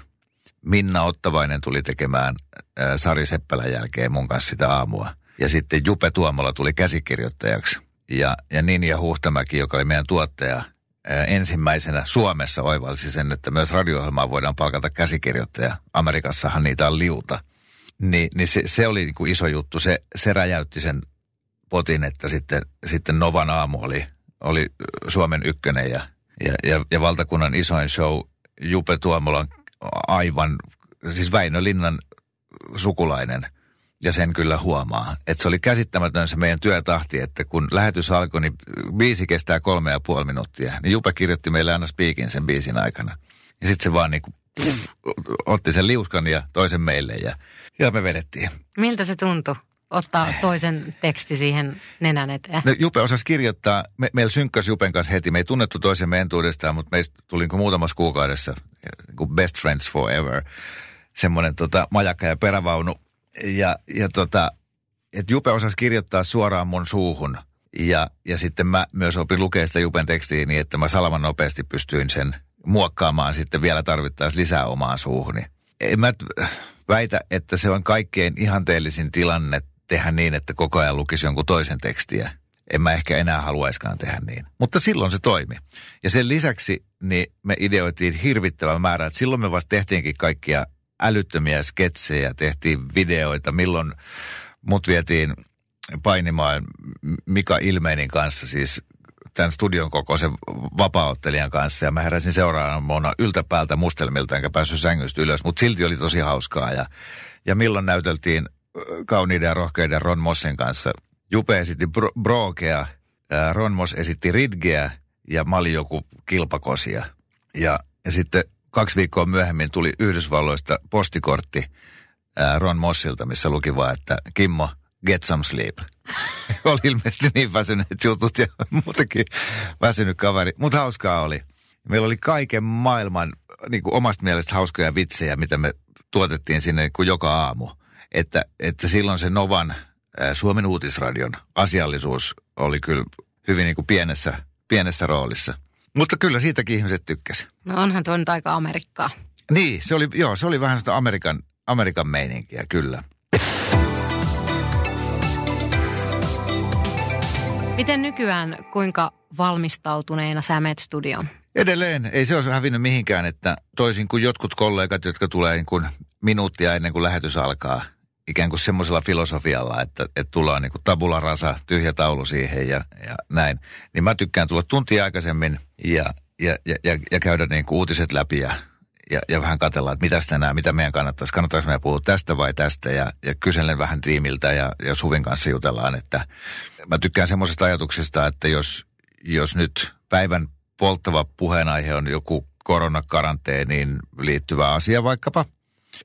Minna Ottavainen tuli tekemään ää, Sari Seppälän jälkeen mun kanssa sitä aamua. Ja sitten Jupe Tuomola tuli käsikirjoittajaksi. Ja, ja Ninja Huhtamäki, joka oli meidän tuottaja, ää, ensimmäisenä Suomessa oivalsi sen, että myös radio voidaan palkata käsikirjoittaja. Amerikassahan niitä on liuta. Niin, niin se, se oli niin kuin iso juttu. Se, se räjäytti sen potin, että sitten, sitten Novan aamu oli, oli Suomen ykkönen ja, ja, ja, ja valtakunnan isoin show Jupe Tuomolan aivan, siis Väinö Linnan sukulainen. Ja sen kyllä huomaa. Että se oli käsittämätön se meidän työtahti, että kun lähetys alkoi, niin biisi kestää kolme ja puoli minuuttia. Niin Jupe kirjoitti meille aina spiikin sen biisin aikana. Ja sitten se vaan niin kuin, puff, otti sen liuskan ja toisen meille ja ja me vedettiin. Miltä se tuntui? ottaa toisen teksti siihen nenän eteen? No, Jupe osasi kirjoittaa. Me, meillä synkkäs Jupen kanssa heti. Me ei tunnettu toisemme entuudestaan, mutta meistä tuli niin muutamassa kuukaudessa niin best friends forever. Semmoinen tota, majakka ja perävaunu. Ja, ja tota, et Jupe osasi kirjoittaa suoraan mun suuhun. Ja, ja sitten mä myös opin lukea sitä Jupen tekstiä niin, että mä salaman nopeasti pystyin sen muokkaamaan sitten vielä tarvittaisiin lisää omaan suuhuni. En mä väitä, että se on kaikkein ihanteellisin tilanne tehdä niin, että koko ajan lukisi jonkun toisen tekstiä. En mä ehkä enää haluaiskaan tehdä niin. Mutta silloin se toimi. Ja sen lisäksi niin me ideoitiin hirvittävän määrä, että silloin me vasta tehtiinkin kaikkia älyttömiä sketsejä, tehtiin videoita, milloin mut vietiin painimaan Mika Ilmeinin kanssa, siis tämän studion kokoisen vapauttelijan kanssa ja mä heräsin seuraavana yltäpäältä mustelmilta enkä päässyt sängystä ylös, mutta silti oli tosi hauskaa ja, ja milloin näyteltiin kauniiden ja rohkeiden Ron Mossin kanssa. Jupe esitti bro- Brokea, Ron Moss esitti Ridgeä ja mä olin joku kilpakosia. Ja, ja sitten kaksi viikkoa myöhemmin tuli Yhdysvalloista postikortti Ron Mossilta, missä luki vaan, että Kimmo, get some sleep. [laughs] oli ilmeisesti niin väsyneet jutut ja muutenkin väsynyt kaveri. Mutta hauskaa oli. Meillä oli kaiken maailman niin kuin omasta mielestä hauskoja vitsejä, mitä me tuotettiin sinne niin kuin joka aamu. että, että silloin se Novan Suomen uutisradion asiallisuus oli kyllä hyvin niin kuin pienessä, pienessä roolissa. Mutta kyllä siitäkin ihmiset tykkäsi. No onhan tuo nyt aika Amerikkaa. Niin, se oli, joo, se oli vähän sitä Amerikan, Amerikan meininkiä, kyllä. Miten nykyään, kuinka valmistautuneena sä menet studioon? Edelleen ei se ole hävinnyt mihinkään, että toisin kuin jotkut kollegat, jotka tulee niin kuin minuuttia ennen kuin lähetys alkaa, ikään kuin semmoisella filosofialla, että, että tullaan niin kuin tabula rasa, tyhjä taulu siihen ja, ja näin. Niin mä tykkään tulla tuntia aikaisemmin ja, ja, ja, ja, ja käydä niin kuin uutiset läpi ja, ja, ja vähän katsellaan, että mitä tänään, mitä meidän kannattaisi, kannattaisi meidän puhua tästä vai tästä ja, ja kyselen vähän tiimiltä ja, ja Suvin kanssa jutellaan, että mä tykkään semmoisesta ajatuksesta, että jos, jos nyt päivän polttava puheenaihe on joku koronakaranteeniin liittyvä asia vaikkapa,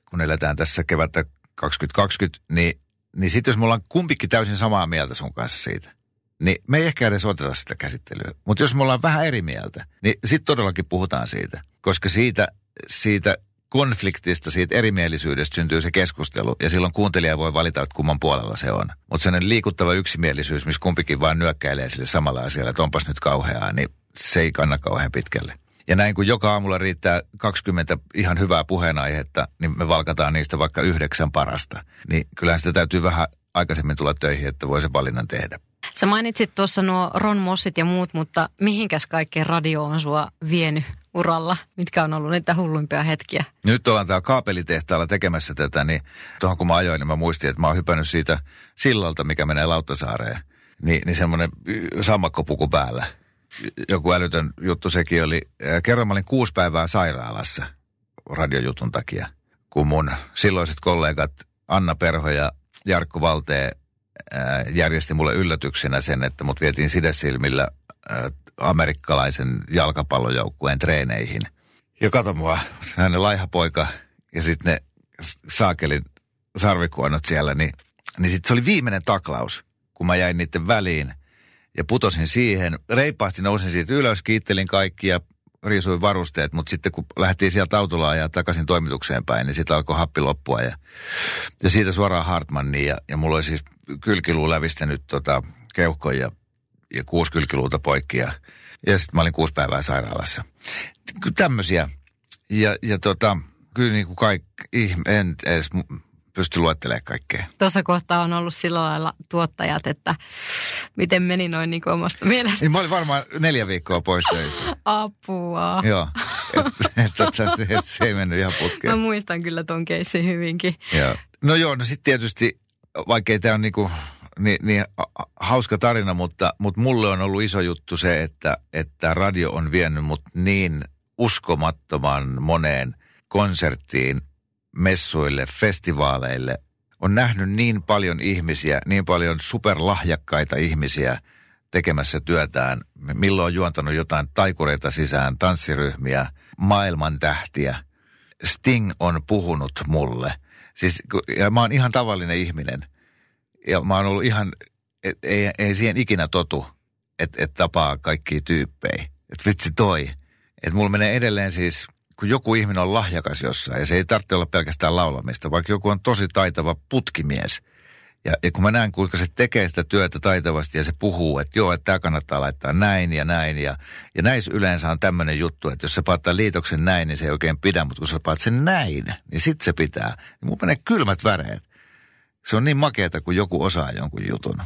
kun eletään tässä kevättä 2020, niin, niin sitten jos me ollaan kumpikin täysin samaa mieltä sun kanssa siitä, niin me ei ehkä edes oteta sitä käsittelyä. Mutta jos me ollaan vähän eri mieltä, niin sitten todellakin puhutaan siitä. Koska siitä, siitä konfliktista, siitä erimielisyydestä syntyy se keskustelu. Ja silloin kuuntelija voi valita, että kumman puolella se on. Mutta sellainen liikuttava yksimielisyys, missä kumpikin vaan nyökkäilee sille samalla asialla, että onpas nyt kauheaa, niin se ei kanna kauhean pitkälle. Ja näin kun joka aamulla riittää 20 ihan hyvää puheenaihetta, niin me valkataan niistä vaikka yhdeksän parasta. Niin kyllähän sitä täytyy vähän aikaisemmin tulla töihin, että voi sen valinnan tehdä. Sä mainitsit tuossa nuo Ron Mossit ja muut, mutta mihinkäs kaikkeen radio on sua vienyt uralla? Mitkä on ollut niitä hulluimpia hetkiä? Nyt ollaan täällä kaapelitehtaalla tekemässä tätä, niin tuohon kun mä ajoin, niin mä muistin, että mä oon hypännyt siitä sillalta, mikä menee Lauttasaareen. Niin, niin semmoinen sammakkopuku päällä. Joku älytön juttu sekin oli. Äh, Kerran mä olin kuusi päivää sairaalassa radiojutun takia, kun mun silloiset kollegat Anna Perho ja Jarkko Valtee järjesti mulle yllätyksenä sen, että mut vietiin sidesilmillä äh, amerikkalaisen jalkapallojoukkueen treeneihin. Ja kato mua, [laughs] hänen laiha poika ja sitten ne saakelin sarvikuonot siellä, niin, niin sitten se oli viimeinen taklaus, kun mä jäin niiden väliin ja putosin siihen. Reippaasti nousin siitä ylös, kiittelin kaikkia, riisuin varusteet, mutta sitten kun lähtiin sieltä autolla ajaa takaisin toimitukseen päin, niin sitten alkoi happi loppua ja, ja siitä suoraan Hartmanniin ja, ja mulla oli siis kylkiluu lävistänyt tota keuhkon ja, ja kuusi kylkiluuta poikki ja, ja sitten mä olin kuusi päivää sairaalassa. Tämmöisiä. Ja, ja tota, kyllä niin kuin kaikki, en edes pysty luettelemaan kaikkea. Tuossa kohtaa on ollut sillä lailla tuottajat, että miten meni noin niin omasta mielestä. Niin mä olin varmaan neljä viikkoa pois töistä. Apua. Joo, että et, et, se, et, se ei mennyt ihan Mä putkeen. muistan kyllä ton keissin hyvinkin. Joo. No joo, no sitten tietysti, vaikkei tämä on niinku, niin, niin ha- hauska tarina, mutta, mutta mulle on ollut iso juttu se, että, että radio on vienyt mut niin uskomattoman moneen konserttiin, messuille, festivaaleille. On nähnyt niin paljon ihmisiä, niin paljon superlahjakkaita ihmisiä tekemässä työtään. Milloin on juontanut jotain taikureita sisään, tanssiryhmiä, maailman tähtiä. Sting on puhunut mulle. Siis, ja mä oon ihan tavallinen ihminen. Ja mä oon ollut ihan, et, ei, ei siihen ikinä totu, että et tapaa kaikkia tyyppejä. Että vitsi toi. Että mulla menee edelleen siis, kun joku ihminen on lahjakas jossain, ja se ei tarvitse olla pelkästään laulamista, vaikka joku on tosi taitava putkimies. Ja, ja kun mä näen, kuinka se tekee sitä työtä taitavasti ja se puhuu, että joo, että tämä kannattaa laittaa näin ja näin. Ja, ja näissä yleensä on tämmöinen juttu, että jos sä paattaa liitoksen näin, niin se ei oikein pidä, mutta kun sä paat sen näin, niin sit se pitää. Niin mun menee kylmät väreet. Se on niin makeata, kun joku osaa jonkun jutun.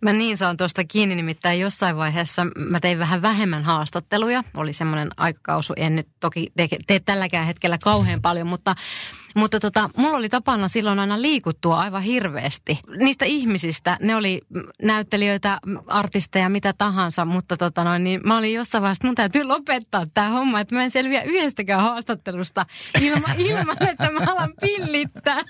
Mä niin saan tuosta kiinni, nimittäin jossain vaiheessa mä tein vähän vähemmän haastatteluja. Oli semmoinen aikakausu, en nyt toki tee, tee tälläkään hetkellä kauhean paljon, mutta, mutta tota, mulla oli tapana silloin aina liikuttua aivan hirveästi. Niistä ihmisistä, ne oli näyttelijöitä, artisteja, mitä tahansa, mutta tota noin, niin mä olin jossain vaiheessa, mun täytyy lopettaa tämä homma, että mä en selviä yhdestäkään haastattelusta ilma, [laughs] ilman, että mä alan pillittää.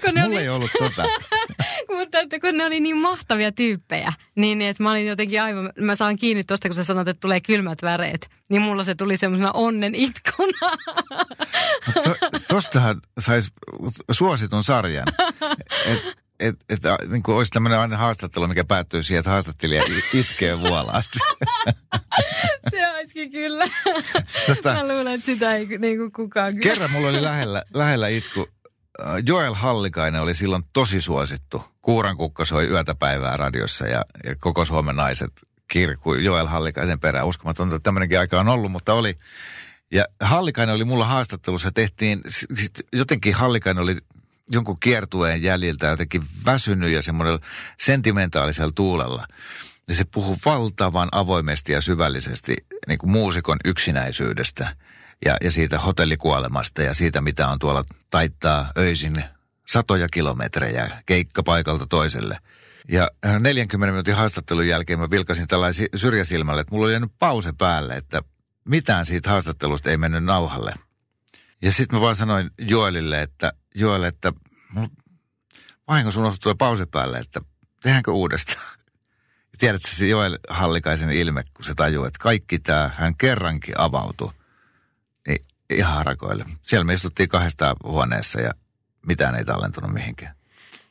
Kun ne Mulla oli- ei ollut tota. [laughs] mutta että kun ne oli niin mahtavia tyyppejä, niin, niin että mä olin jotenkin aivan, mä saan kiinni tuosta, kun sä sanot, että tulee kylmät väreet, niin mulla se tuli semmoisena onnen itkuna. To, tostahan saisi suositun sarjan. Että [laughs] et, et, niin kuin olisi tämmöinen aina haastattelu, mikä päättyy siihen, että haastattelija itkee vuolaasti. [laughs] se olisikin kyllä. [laughs] Tota- Mä luulen, että sitä ei niin kuin kukaan kyllä. Kerran mulla oli lähellä, lähellä itku Joel Hallikainen oli silloin tosi suosittu. Kuuran kukka soi yötä päivää radiossa ja, ja koko Suomen naiset kirkku Joel Hallikaisen perään. Uskomatonta, että tämmöinenkin aika on ollut, mutta oli. Ja Hallikainen oli mulla haastattelussa, tehtiin, jotenkin Hallikainen oli jonkun kiertueen jäljiltä jotenkin väsynyt ja semmoinen sentimentaalisella tuulella. Ja se puhuu valtavan avoimesti ja syvällisesti niin kuin muusikon yksinäisyydestä ja, ja siitä hotellikuolemasta ja siitä, mitä on tuolla taittaa öisin satoja kilometrejä keikkapaikalta toiselle. Ja 40 minuutin haastattelun jälkeen mä vilkasin tällaisen syrjäsilmälle, että mulla oli jäänyt pause päälle, että mitään siitä haastattelusta ei mennyt nauhalle. Ja sitten mä vaan sanoin Joelille, että Joel, että vahingossa unohtui tuo pause päälle, että tehdäänkö uudestaan. Ja tiedätkö se Joel Hallikaisen ilme, kun se tajuu, että kaikki tämä, hän kerrankin avautui, niin ihan harakoille. Siellä me istuttiin kahdesta huoneessa ja mitään ei tallentunut mihinkään.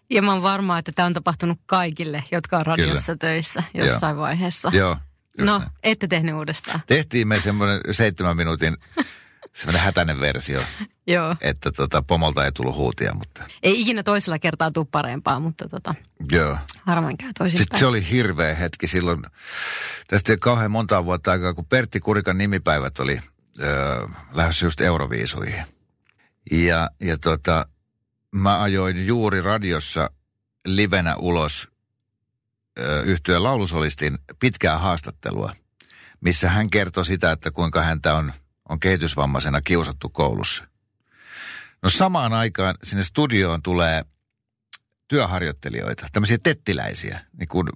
Ja mä oon varma, että tämä on tapahtunut kaikille, jotka on radiossa Kyllä. töissä jossain Joo. vaiheessa. Joo. No, näin. ette tehnyt uudestaan. Tehtiin me semmoinen seitsemän minuutin [laughs] semmoinen hätäinen versio. Joo. Että tota, pomolta ei tullut huutia, mutta... Ei ikinä toisella kertaa tule parempaa, mutta tota, Joo. harvoin käy toisinpäin. Sitten se oli hirveä hetki silloin, tästä ei kauhean monta vuotta aikaa, kun Pertti Kurikan nimipäivät oli öö, lähdössä just Euroviisuihin. Ja, ja tota, mä ajoin juuri radiossa livenä ulos yhtyeen laulusolistin pitkää haastattelua, missä hän kertoi sitä, että kuinka häntä on, on kehitysvammaisena kiusattu koulussa. No samaan aikaan sinne studioon tulee työharjoittelijoita, tämmöisiä tettiläisiä, niin kuin,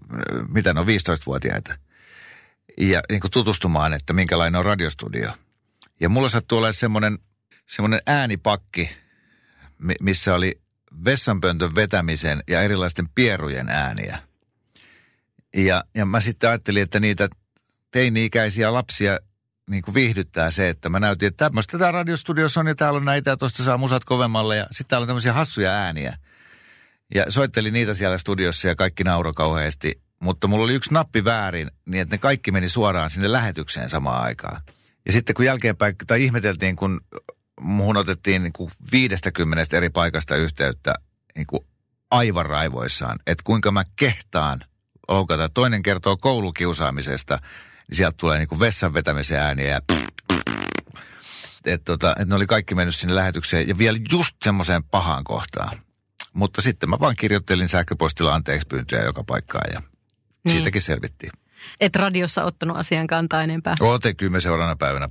mitä ne on, 15-vuotiaita. Ja niin kuin tutustumaan, että minkälainen on radiostudio. Ja mulla sattuu olla semmoinen, semmoinen äänipakki, missä oli vessanpöntön vetämisen ja erilaisten pierujen ääniä. Ja, ja mä sitten ajattelin, että niitä teini-ikäisiä lapsia niin kuin viihdyttää se, että mä näytin, että tämmöistä tämä radiostudiossa on ja täällä on näitä ja tuosta saa musat kovemmalle ja sitten täällä on tämmöisiä hassuja ääniä. Ja soittelin niitä siellä studiossa ja kaikki nauro kauheasti, mutta mulla oli yksi nappi väärin, niin että ne kaikki meni suoraan sinne lähetykseen samaan aikaan. Ja sitten kun jälkeenpäin, tai ihmeteltiin, kun muhun otettiin niin kuin 50 eri paikasta yhteyttä niin kuin aivan raivoissaan, että kuinka mä kehtaan loukata. Toinen kertoo koulukiusaamisesta, niin sieltä tulee niin kuin vessan vetämisen ääniä ja [tsk] että tota, et ne oli kaikki mennyt sinne lähetykseen ja vielä just semmoiseen pahaan kohtaan. Mutta sitten mä vaan kirjoittelin sähköpostilla anteeksi pyyntöjä joka paikkaan ja niin. siitäkin selvittiin. Et radiossa ottanut asian kantaa enempää? Otin kyllä seuraavana päivänä.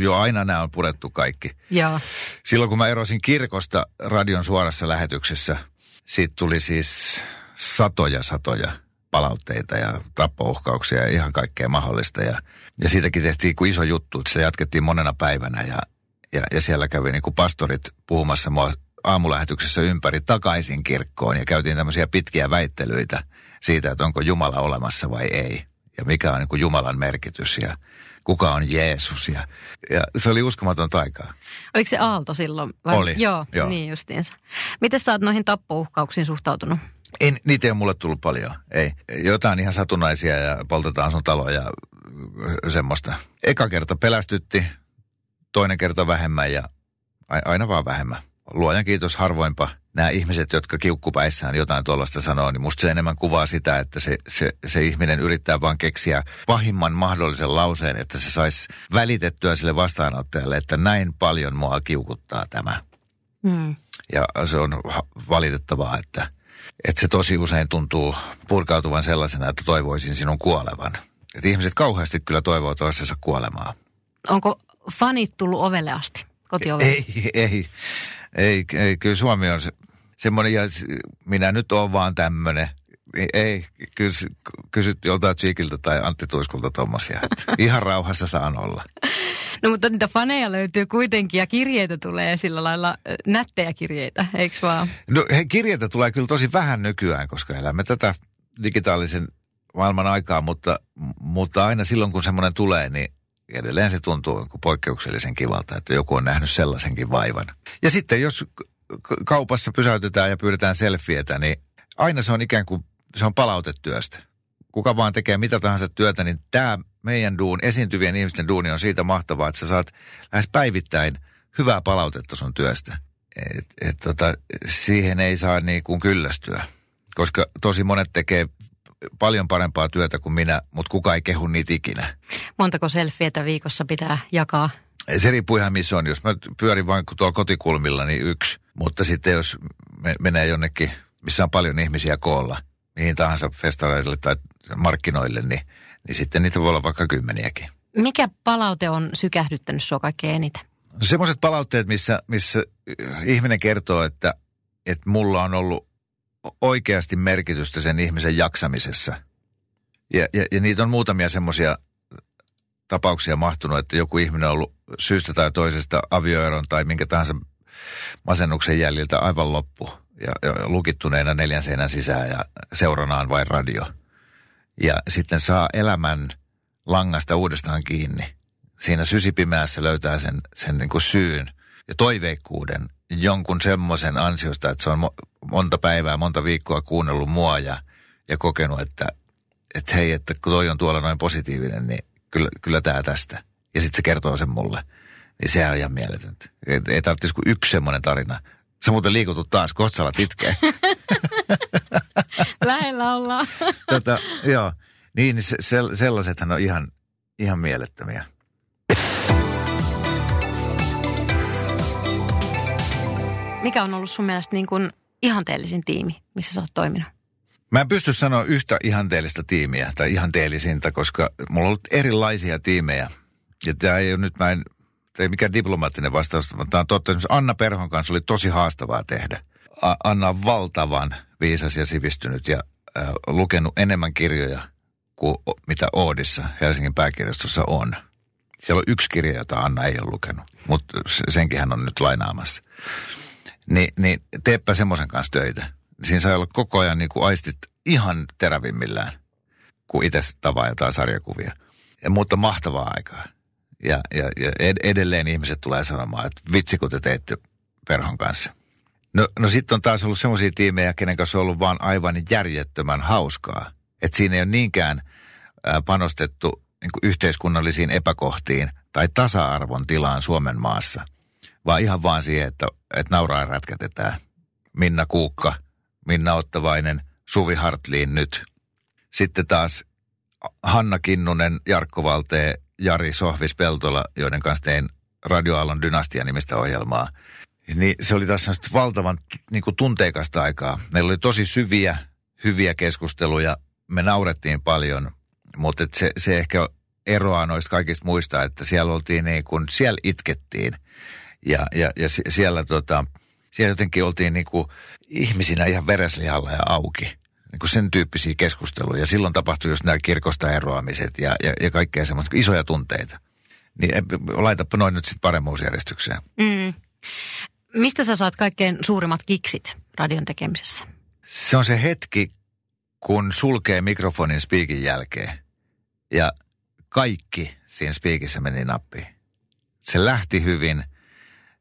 Jo aina nämä on purettu kaikki. Joo. Silloin kun mä erosin kirkosta radion suorassa lähetyksessä, siitä tuli siis satoja satoja palautteita ja tappouhkauksia ja ihan kaikkea mahdollista. Ja, ja siitäkin tehtiin kuin iso juttu, että se jatkettiin monena päivänä ja, ja, ja siellä kävi niin kuin pastorit puhumassa mua aamulähetyksessä ympäri takaisin kirkkoon ja käytiin tämmöisiä pitkiä väittelyitä siitä, että onko Jumala olemassa vai ei ja mikä on niin kuin Jumalan merkitys ja kuka on Jeesus. Ja, ja se oli uskomaton aikaa. Oliko se Aalto silloin? Vai? Oli. Joo, joo, niin justiinsa. Miten sä oot noihin tappouhkauksiin suhtautunut? En, niitä ei ole mulle tullut paljon. Ei. Jotain ihan satunnaisia ja poltetaan sun taloja ja semmoista. Eka kerta pelästytti, toinen kerta vähemmän ja aina vaan vähemmän. Luojan kiitos harvoinpa nämä ihmiset, jotka kiukkupäissään jotain tuollaista sanoo, niin musta se enemmän kuvaa sitä, että se, se, se ihminen yrittää vaan keksiä pahimman mahdollisen lauseen, että se saisi välitettyä sille vastaanottajalle, että näin paljon mua kiukuttaa tämä. Mm. Ja se on valitettavaa, että, että se tosi usein tuntuu purkautuvan sellaisena, että toivoisin sinun kuolevan. Että ihmiset kauheasti kyllä toivoo toistensa kuolemaa. Onko fanit tullut ovelle asti? Kotiovelle? Ei, ei. Ei, ei, kyllä Suomi on se, semmoinen, ja minä nyt olen vaan tämmöinen. Ei, kysy, kysyt joltain Tsiikiltä tai Antti Tuiskulta tuommoisia. Ihan rauhassa saan olla. No mutta niitä faneja löytyy kuitenkin ja kirjeitä tulee sillä lailla nättejä kirjeitä, eikö vaan? No he, kirjeitä tulee kyllä tosi vähän nykyään, koska elämme tätä digitaalisen maailman aikaa, mutta, mutta aina silloin kun semmoinen tulee, niin edelleen se tuntuu poikkeuksellisen kivalta, että joku on nähnyt sellaisenkin vaivan. Ja sitten jos kaupassa pysäytetään ja pyydetään selfietä, niin aina se on ikään kuin, se on palautetyöstä. Kuka vaan tekee mitä tahansa työtä, niin tämä meidän duun, esiintyvien ihmisten duuni on siitä mahtavaa, että sä saat lähes päivittäin hyvää palautetta sun työstä. et, et, tota, siihen ei saa niin kuin kyllästyä. Koska tosi monet tekee paljon parempaa työtä kuin minä, mutta kuka ei kehu niitä ikinä. Montako selfietä viikossa pitää jakaa? Se riippuu ihan missä on. Jos mä pyörin vain tuolla kotikulmilla, niin yksi. Mutta sitten jos me, menee jonnekin, missä on paljon ihmisiä koolla, mihin tahansa festareille tai markkinoille, niin, niin sitten niitä voi olla vaikka kymmeniäkin. Mikä palaute on sykähdyttänyt sinua kaikkein eniten? No semmoiset palautteet, missä, missä ihminen kertoo, että, että mulla on ollut oikeasti merkitystä sen ihmisen jaksamisessa. Ja, ja, ja niitä on muutamia semmoisia tapauksia mahtunut, että joku ihminen on ollut syystä tai toisesta avioeron tai minkä tahansa masennuksen jäljiltä aivan loppu. Ja, ja lukittuneena neljän seinän sisään ja seuranaan vain radio. Ja sitten saa elämän langasta uudestaan kiinni. Siinä sysipimeässä löytää sen, sen niin kuin syyn ja toiveikkuuden jonkun semmoisen ansiosta, että se on monta päivää, monta viikkoa kuunnellut mua ja, ja kokenut, että, että hei, että kun toi on tuolla noin positiivinen, niin kyllä, kyllä tämä tästä. Ja sitten se kertoo sen mulle. Niin se on ihan mieletöntä. Ei, ei tarvitsisi kuin yksi semmoinen tarina. Sä muuten liikutut taas, kohta sä. [laughs] [laughs] Lähellä ollaan. [laughs] tota, joo, niin se, se, sellaisethan on ihan, ihan mielettömiä. Mikä on ollut sun mielestä niin kuin ihanteellisin tiimi, missä sä oot toiminut? Mä en pysty sanoa yhtä ihanteellista tiimiä tai ihanteellisinta, koska mulla on ollut erilaisia tiimejä. Ja tämä ei ole nyt, mä en, ei mikään diplomaattinen vastaus, mutta tämä on totta. Anna Perhon kanssa oli tosi haastavaa tehdä. A- Anna on valtavan viisas ja sivistynyt ja äh, lukenut enemmän kirjoja kuin mitä Oodissa Helsingin pääkirjastossa on. Siellä on yksi kirja, jota Anna ei ole lukenut, mutta senkin hän on nyt lainaamassa. Ni, niin teepä semmoisen kanssa töitä. Siinä saa olla koko ajan niin kuin aistit ihan terävimmillään, kun itse tavaa jotain sarjakuvia. Ja, mutta mahtavaa aikaa. Ja, ja, ja ed- edelleen ihmiset tulee sanomaan, että vitsi kun te teitte perhon kanssa. No, no sitten on taas ollut semmoisia tiimejä, kenen kanssa on ollut vaan aivan järjettömän hauskaa. Että siinä ei ole niinkään ää, panostettu niin yhteiskunnallisiin epäkohtiin tai tasa-arvon tilaan Suomen maassa – vaan ihan vaan siihen, että, että nauraa rätkätetään. Minna Kuukka, Minna Ottavainen, Suvi Hartliin nyt. Sitten taas Hanna Kinnunen, Jarkko Valtee, Jari Sohvis Peltola, joiden kanssa tein Radioaallon dynastia-nimistä ohjelmaa. Niin se oli taas valtavan niin kuin tunteikasta aikaa. Meillä oli tosi syviä, hyviä keskusteluja. Me naurettiin paljon, mutta se, se ehkä eroaa noista kaikista muista, että siellä oltiin niin kuin, siellä itkettiin – ja, ja, ja siellä, tota, siellä jotenkin oltiin niin kuin ihmisinä ihan vereslihalla ja auki. Niin kuin sen tyyppisiä keskusteluja. Silloin tapahtui just nämä kirkosta eroamiset ja, ja, ja kaikkea semmoista isoja tunteita. Niin laitapa noin nyt sitten paremmuusjärjestykseen. Mm. Mistä sä saat kaikkein suurimmat kiksit radion tekemisessä? Se on se hetki, kun sulkee mikrofonin spiikin jälkeen ja kaikki siinä spiikissä meni nappiin. Se lähti hyvin –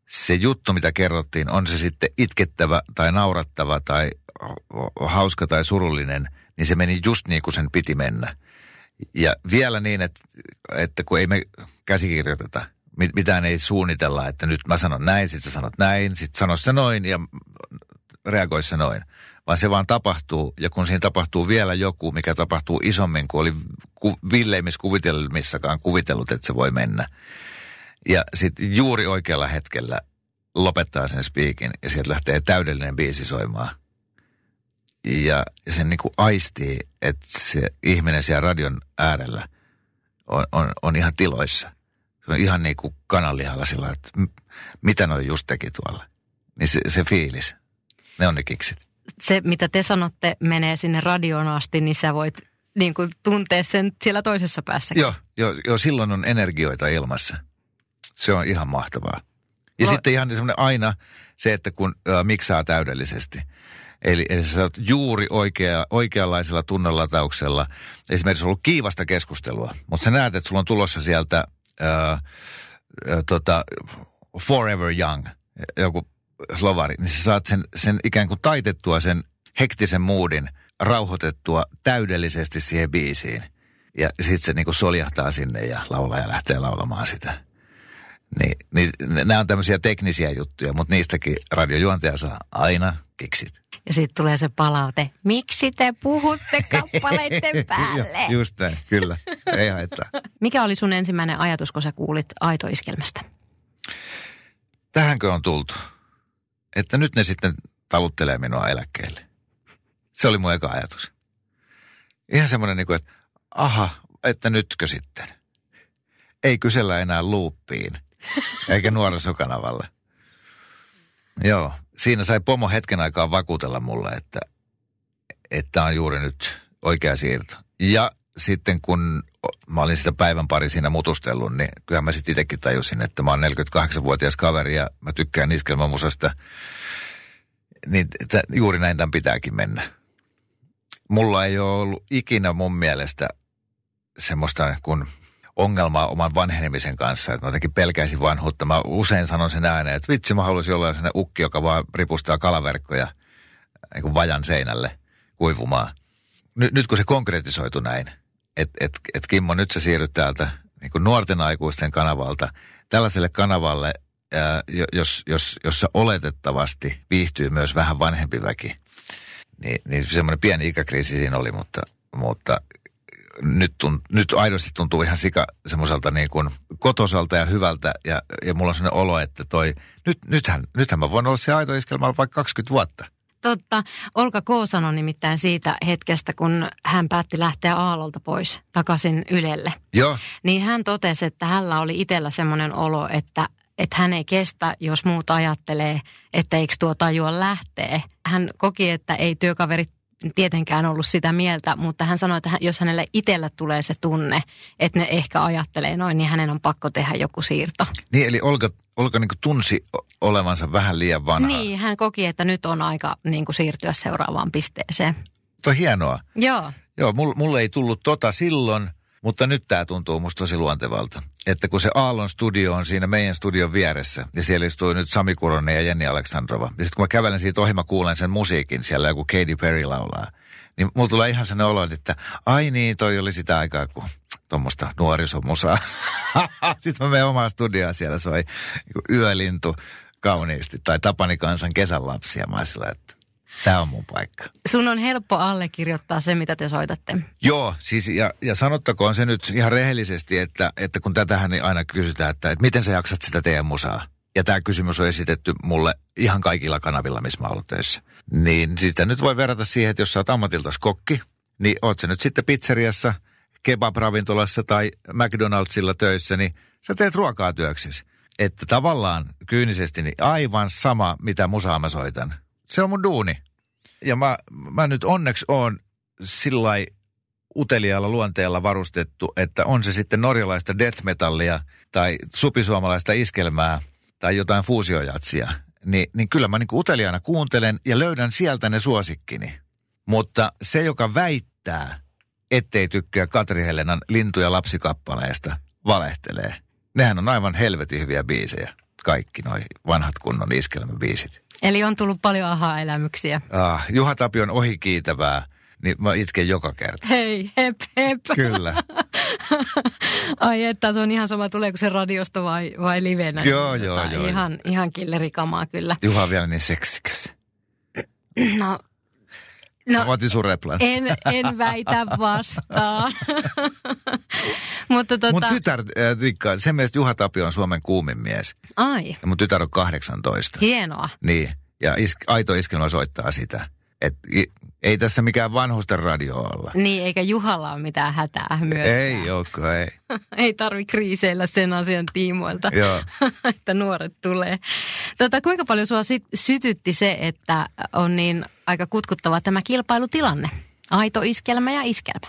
se juttu, mitä kerrottiin, on se sitten itkettävä tai naurattava tai hauska tai surullinen, niin se meni just niin kuin sen piti mennä. Ja vielä niin, että, että kun ei me käsikirjoiteta, mitään ei suunnitella, että nyt mä sanon näin, sitten sä sanot näin, sitten sano se noin ja reagoi se noin. Vaan se vaan tapahtuu, ja kun siinä tapahtuu vielä joku, mikä tapahtuu isommin kuin oli ku, villeimmissä kuvitelmissakaan kuvitellut, että se voi mennä, ja sitten juuri oikealla hetkellä lopettaa sen spiikin ja sieltä lähtee täydellinen biisi soimaan. Ja sen niin kuin aistii, että se ihminen siellä radion äärellä on, on, on ihan tiloissa. Se on ihan niin kuin kananlihalla sillä, että mitä noi just teki tuolla. Niin se, se fiilis, ne on ne kiksit. Se, mitä te sanotte, menee sinne radioon asti, niin sä voit niin kuin tuntea sen siellä toisessa päässä. Joo, joo, joo, silloin on energioita ilmassa. Se on ihan mahtavaa. Ja no. sitten ihan semmoinen aina se, että kun äh, miksaa täydellisesti. Eli, eli sä oot juuri oikea, oikeanlaisella tunnelatauksella. Esimerkiksi on ollut kiivasta keskustelua, mutta sä näet, että sulla on tulossa sieltä äh, äh, tota, Forever Young, joku slovari, niin sä saat sen, sen ikään kuin taitettua sen hektisen moodin, rauhoitettua täydellisesti siihen biisiin. Ja sitten se niin kuin soljahtaa sinne ja laulaja lähtee laulamaan sitä Niin, niin nämä on tämmöisiä teknisiä juttuja, mutta niistäkin radiojuontaja saa aina kiksit. Ja sitten tulee se palaute, miksi te puhutte kappaleiden [laughs] päälle? Ju- Just näin, kyllä. Ei haittaa. Mikä oli sun ensimmäinen ajatus, kun sä kuulit aitoiskelmästä? Tähänkö on tultu? Että nyt ne sitten taluttelee minua eläkkeelle. Se oli mun eka ajatus. Ihan semmoinen, niin kuin, että aha, että nytkö sitten? Ei kysellä enää luuppiin, eikä nuorisokanavalle. Joo, siinä sai pomo hetken aikaa vakuutella mulle, että että on juuri nyt oikea siirto. Ja sitten kun mä olin sitä päivän pari siinä mutustellut, niin kyllä mä sitten itsekin tajusin, että mä oon 48-vuotias kaveri ja mä tykkään iskelmämusasta. Niin t- juuri näin tämän pitääkin mennä. Mulla ei ole ollut ikinä mun mielestä semmoista kuin ongelmaa oman vanhenemisen kanssa, että mä jotenkin pelkäisin vanhuutta. Mä usein sanon sen ääneen, että vitsi mä haluaisin olla sellainen ukki, joka vaan ripustaa kalaverkkoja niin vajan seinälle kuivumaan. Nyt, nyt kun se konkretisoitu näin, että et, et Kimmo, nyt sä siirryt täältä niin kuin nuorten aikuisten kanavalta tällaiselle kanavalle, ää, jo- jos, jos, jossa oletettavasti viihtyy myös vähän vanhempi väki. Niin, niin semmoinen pieni ikäkriisi siinä oli, mutta, mutta nyt, tunt, nyt aidosti tuntuu ihan sika semmoiselta niin kuin kotosalta ja hyvältä. Ja, ja mulla on sellainen olo, että toi, nyt, nythän, nythän mä voin olla se aito iskelmällä vaikka 20 vuotta. Totta. Olka K. sanoi nimittäin siitä hetkestä, kun hän päätti lähteä Aallolta pois takaisin Ylelle. Joo, Niin hän totesi, että hänellä oli itsellä semmoinen olo, että, että hän ei kestä, jos muut ajattelee, että eikö tuo tajua lähtee. Hän koki, että ei työkaverit tietenkään ollut sitä mieltä, mutta hän sanoi, että jos hänelle itsellä tulee se tunne, että ne ehkä ajattelee noin, niin hänen on pakko tehdä joku siirto. niin eli Olka, Olka niin tunsi olevansa vähän liian vanha. Niin, hän koki, että nyt on aika niin kuin siirtyä seuraavaan pisteeseen. Tuo hienoa. Joo. Joo, mulle, mulle ei tullut tota silloin, mutta nyt tämä tuntuu musta tosi luontevalta. Että kun se Aallon studio on siinä meidän studion vieressä, ja siellä istuu nyt Sami Kuronen ja Jenni Aleksandrova. Ja sitten kun mä kävelen siitä ohi, mä kuulen sen musiikin, siellä joku Katy Perry laulaa. Niin mulla tulee ihan sellainen olo, että ai niin, toi oli sitä aikaa, kun tuommoista nuorisomusaa. [laughs] sitten mä menen omaan studioon, siellä soi yölintu kauniisti, tai Tapani kansan kesän lapsia. Mä sillä, että tämä on mun paikka. Sun on helppo allekirjoittaa se, mitä te soitatte. Joo, siis ja, ja sanottakoon se nyt ihan rehellisesti, että, että kun tätähän niin aina kysytään, että, että miten sä jaksat sitä teidän musaa. Ja tämä kysymys on esitetty mulle ihan kaikilla kanavilla, missä mä oon ollut töissä. Niin sitä nyt voi verrata siihen, että jos sä oot ammatiltas kokki, niin oot sä nyt sitten pizzeriassa, kebab-ravintolassa tai McDonaldsilla töissä, niin sä teet ruokaa työksesi. Että tavallaan kyynisesti niin aivan sama, mitä musaa mä soitan. Se on mun duuni. Ja mä, mä nyt onneksi oon sillä uteliaalla luonteella varustettu, että on se sitten norjalaista death metallia tai supisuomalaista iskelmää tai jotain fuusiojatsia, niin, niin kyllä mä niin uteliaana kuuntelen ja löydän sieltä ne suosikkini. Mutta se, joka väittää, ettei tykkää Katri Helenan lintuja lapsikappaleesta, valehtelee. Nehän on aivan helvetin hyviä biisejä. Kaikki noi vanhat kunnon iskelmäbiisit. Eli on tullut paljon aha-elämyksiä. Ah, Juha Tapion ohikiitävää, niin mä itken joka kerta. Hei, hep, hep. Kyllä. [laughs] Ai että, se on ihan sama, tuleeko se radiosta vai, vai livenä. Joo, joo, Tota, joo. Ihan, ihan killerikamaa kyllä. Juha vielä niin seksikäs. No, No, otin sun replan. en, en väitä vastaan. [laughs] Mutta tota, Mun tytär, äh, Rikka, sen mielestä Juha Tapio on Suomen kuumin mies. ai, Ja mun tytär on 18. hienoa. Niin. Ja is, aito iskelmä soittaa sitä. Et, ei tässä mikään vanhusten radio olla. Niin, eikä Juhalla ole mitään hätää myöskään. Ei, Joukko, ei. [laughs] ei tarvi kriiseillä sen asian tiimoilta, Joo. [laughs] että nuoret tulee. Tota, kuinka paljon sua sit, sytytti se, että on niin aika kutkuttava tämä kilpailutilanne? Aito iskelmä ja iskelmä.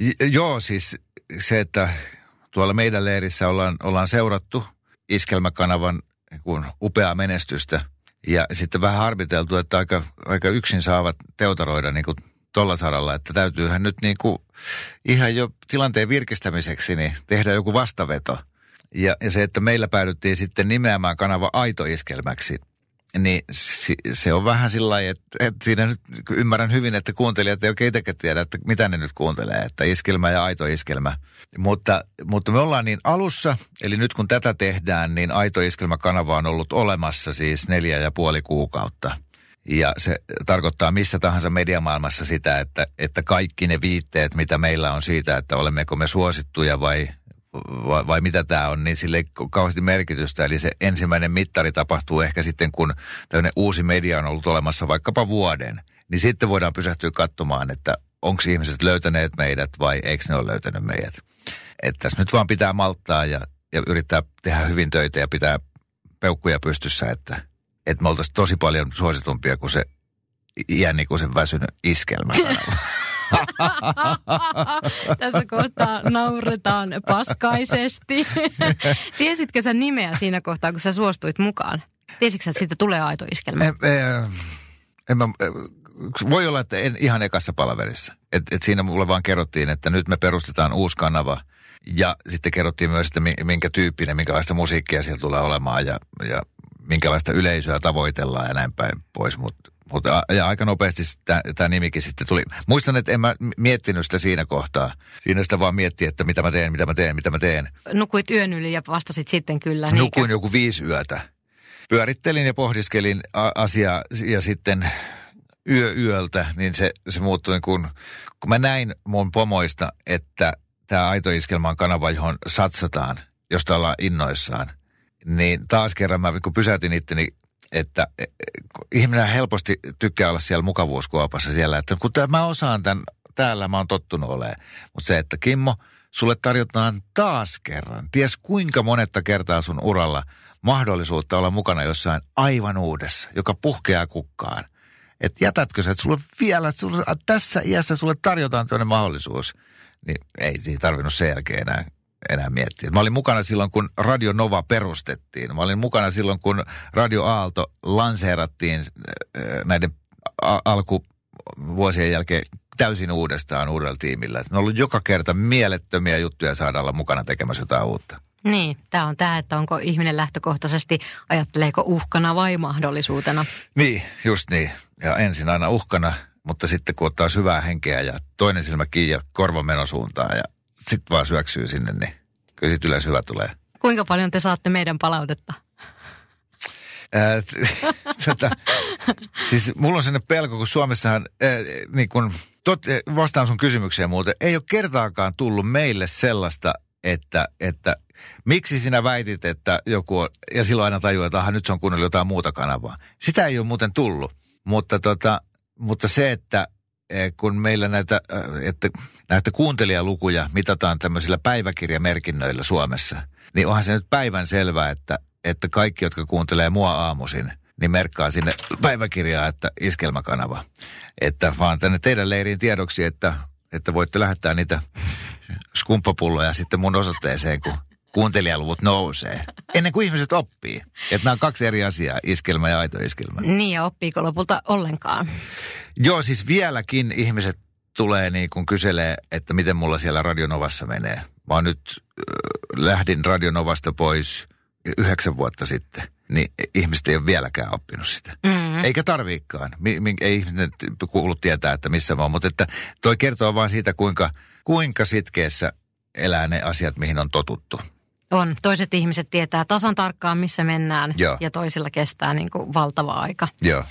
J- joo, siis se, että tuolla meidän leirissä ollaan, ollaan seurattu iskelmäkanavan kuin upeaa menestystä. Ja sitten vähän harmiteltu, että aika, aika yksin saavat teutaroida niin kuin tolla saralla, että täytyyhän nyt niin kuin ihan jo tilanteen virkistämiseksi niin tehdä joku vastaveto. Ja, ja se, että meillä päädyttiin sitten nimeämään kanava aitoiskelmäksi, niin se on vähän sillä lailla, että, että siinä nyt ymmärrän hyvin, että kuuntelijat ei oikein itsekään tiedä, että mitä ne nyt kuuntelee, että iskelmä ja aito iskelmä. Mutta, mutta me ollaan niin alussa, eli nyt kun tätä tehdään, niin aito iskelmäkanava on ollut olemassa siis neljä ja puoli kuukautta. Ja se tarkoittaa missä tahansa mediamaailmassa sitä, että, että kaikki ne viitteet, mitä meillä on siitä, että olemmeko me suosittuja vai vai, vai mitä tämä on, niin sille ei kauheasti merkitystä. Eli se ensimmäinen mittari tapahtuu ehkä sitten, kun tämmöinen uusi media on ollut olemassa vaikkapa vuoden. Niin sitten voidaan pysähtyä katsomaan, että onko ihmiset löytäneet meidät vai eikö ne ole löytänyt meidät. Että tässä nyt vaan pitää malttaa ja, ja yrittää tehdä hyvin töitä ja pitää peukkuja pystyssä, että, että me oltaisiin tosi paljon suositumpia kuin se iänikuisen väsynyt iskelmä. [laughs] [laughs] Tässä kohtaa nauretaan paskaisesti. [laughs] Tiesitkö sä nimeä siinä kohtaa, kun sä suostuit mukaan? Tiesitkö sä, että siitä tulee aito iskelmä? En, en, en mä, voi olla, että en ihan ekassa palaverissa. Et, et siinä mulle vaan kerrottiin, että nyt me perustetaan uusi kanava. Ja sitten kerrottiin myös, että minkä tyyppinen, minkälaista musiikkia siellä tulee olemaan ja, ja minkälaista yleisöä tavoitellaan ja näin päin pois. Mutta mutta ja aika nopeasti tämä nimikin sitten tuli. Muistan, että en mä miettinyt sitä siinä kohtaa. Siinä sitä vaan mietti, että mitä mä teen, mitä mä teen, mitä mä teen. Nukuit yön yli ja vastasit sitten kyllä. Niinkö? Nukuin joku viisi yötä. Pyörittelin ja pohdiskelin asiaa ja sitten yö yöltä, niin se, se muuttui niin kun, kun mä näin mun pomoista, että tämä Aito Iskelman kanava, johon satsataan, josta ollaan innoissaan, niin taas kerran mä kun pysäytin itteni että e, ihminen helposti tykkää olla siellä mukavuuskuopassa siellä, että kun mä osaan tämän, täällä mä oon tottunut olemaan. Mutta se, että Kimmo, sulle tarjotaan taas kerran, ties kuinka monetta kertaa sun uralla mahdollisuutta olla mukana jossain aivan uudessa, joka puhkeaa kukkaan. Että jätätkö sä, että sulle vielä, sulle, tässä iässä sulle tarjotaan tämmöinen mahdollisuus. Niin ei siinä tarvinnut sen jälkeen enää enää miettiä. Mä olin mukana silloin, kun Radio Nova perustettiin. Mä olin mukana silloin, kun Radio Aalto lanseerattiin äh, näiden alkuvuosien jälkeen täysin uudestaan uudella tiimillä. Ne on ollut joka kerta mielettömiä juttuja saada olla mukana tekemässä jotain uutta. Niin, tämä on tämä, että onko ihminen lähtökohtaisesti, ajatteleeko uhkana vai mahdollisuutena. Niin, just niin. Ja ensin aina uhkana, mutta sitten kun ottaa syvää henkeä ja toinen silmä kiinni ja korva suuntaan ja sitten vaan syöksyy sinne, niin kyllä sitten yleensä hyvä tulee. Kuinka paljon te saatte meidän palautetta? Ää, [laughs] tota, siis mulla on sellainen pelko, kun Suomessahan, ää, niin kun, tot, vastaan sun kysymykseen muuten, ei ole kertaakaan tullut meille sellaista, että, että miksi sinä väitit, että joku on, ja silloin aina tajuu, että aha, nyt se on kuunnellut jotain muuta kanavaa. Sitä ei ole muuten tullut, mutta, tota, mutta se, että kun meillä näitä, eh, että näitä kuuntelijalukuja mitataan tämmöisillä päiväkirjamerkinnöillä Suomessa, niin onhan se nyt päivän selvää, että, että kaikki, jotka kuuntelee mua aamuisin, niin merkkaa sinne päiväkirjaa, että iskelmäkanava. Että vaan tänne teidän leiriin tiedoksi, että, että voitte lähettää niitä skumppapulloja sitten mun osoitteeseen, kun kuuntelijaluvut nousee. Ennen kuin ihmiset oppii. Että nämä on kaksi eri asiaa, iskelmä ja aito iskelmä. Niin ja oppiiko lopulta ollenkaan? Joo, siis vieläkin ihmiset tulee niin kun kyselee, että miten mulla siellä Radionovassa menee. Mä nyt äh, lähdin Radionovasta pois yhdeksän vuotta sitten, niin ihmiset ei ole vieläkään oppinut sitä. Mm-hmm. Eikä tarviikaan. Ei ihmiset kuulu tietää, että missä mä oon. Mutta että toi kertoo vaan siitä, kuinka, kuinka sitkeessä elää ne asiat, mihin on totuttu. On. Toiset ihmiset tietää tasan tarkkaan, missä mennään. Joo. Ja toisilla kestää niin kuin valtava aika. Joo.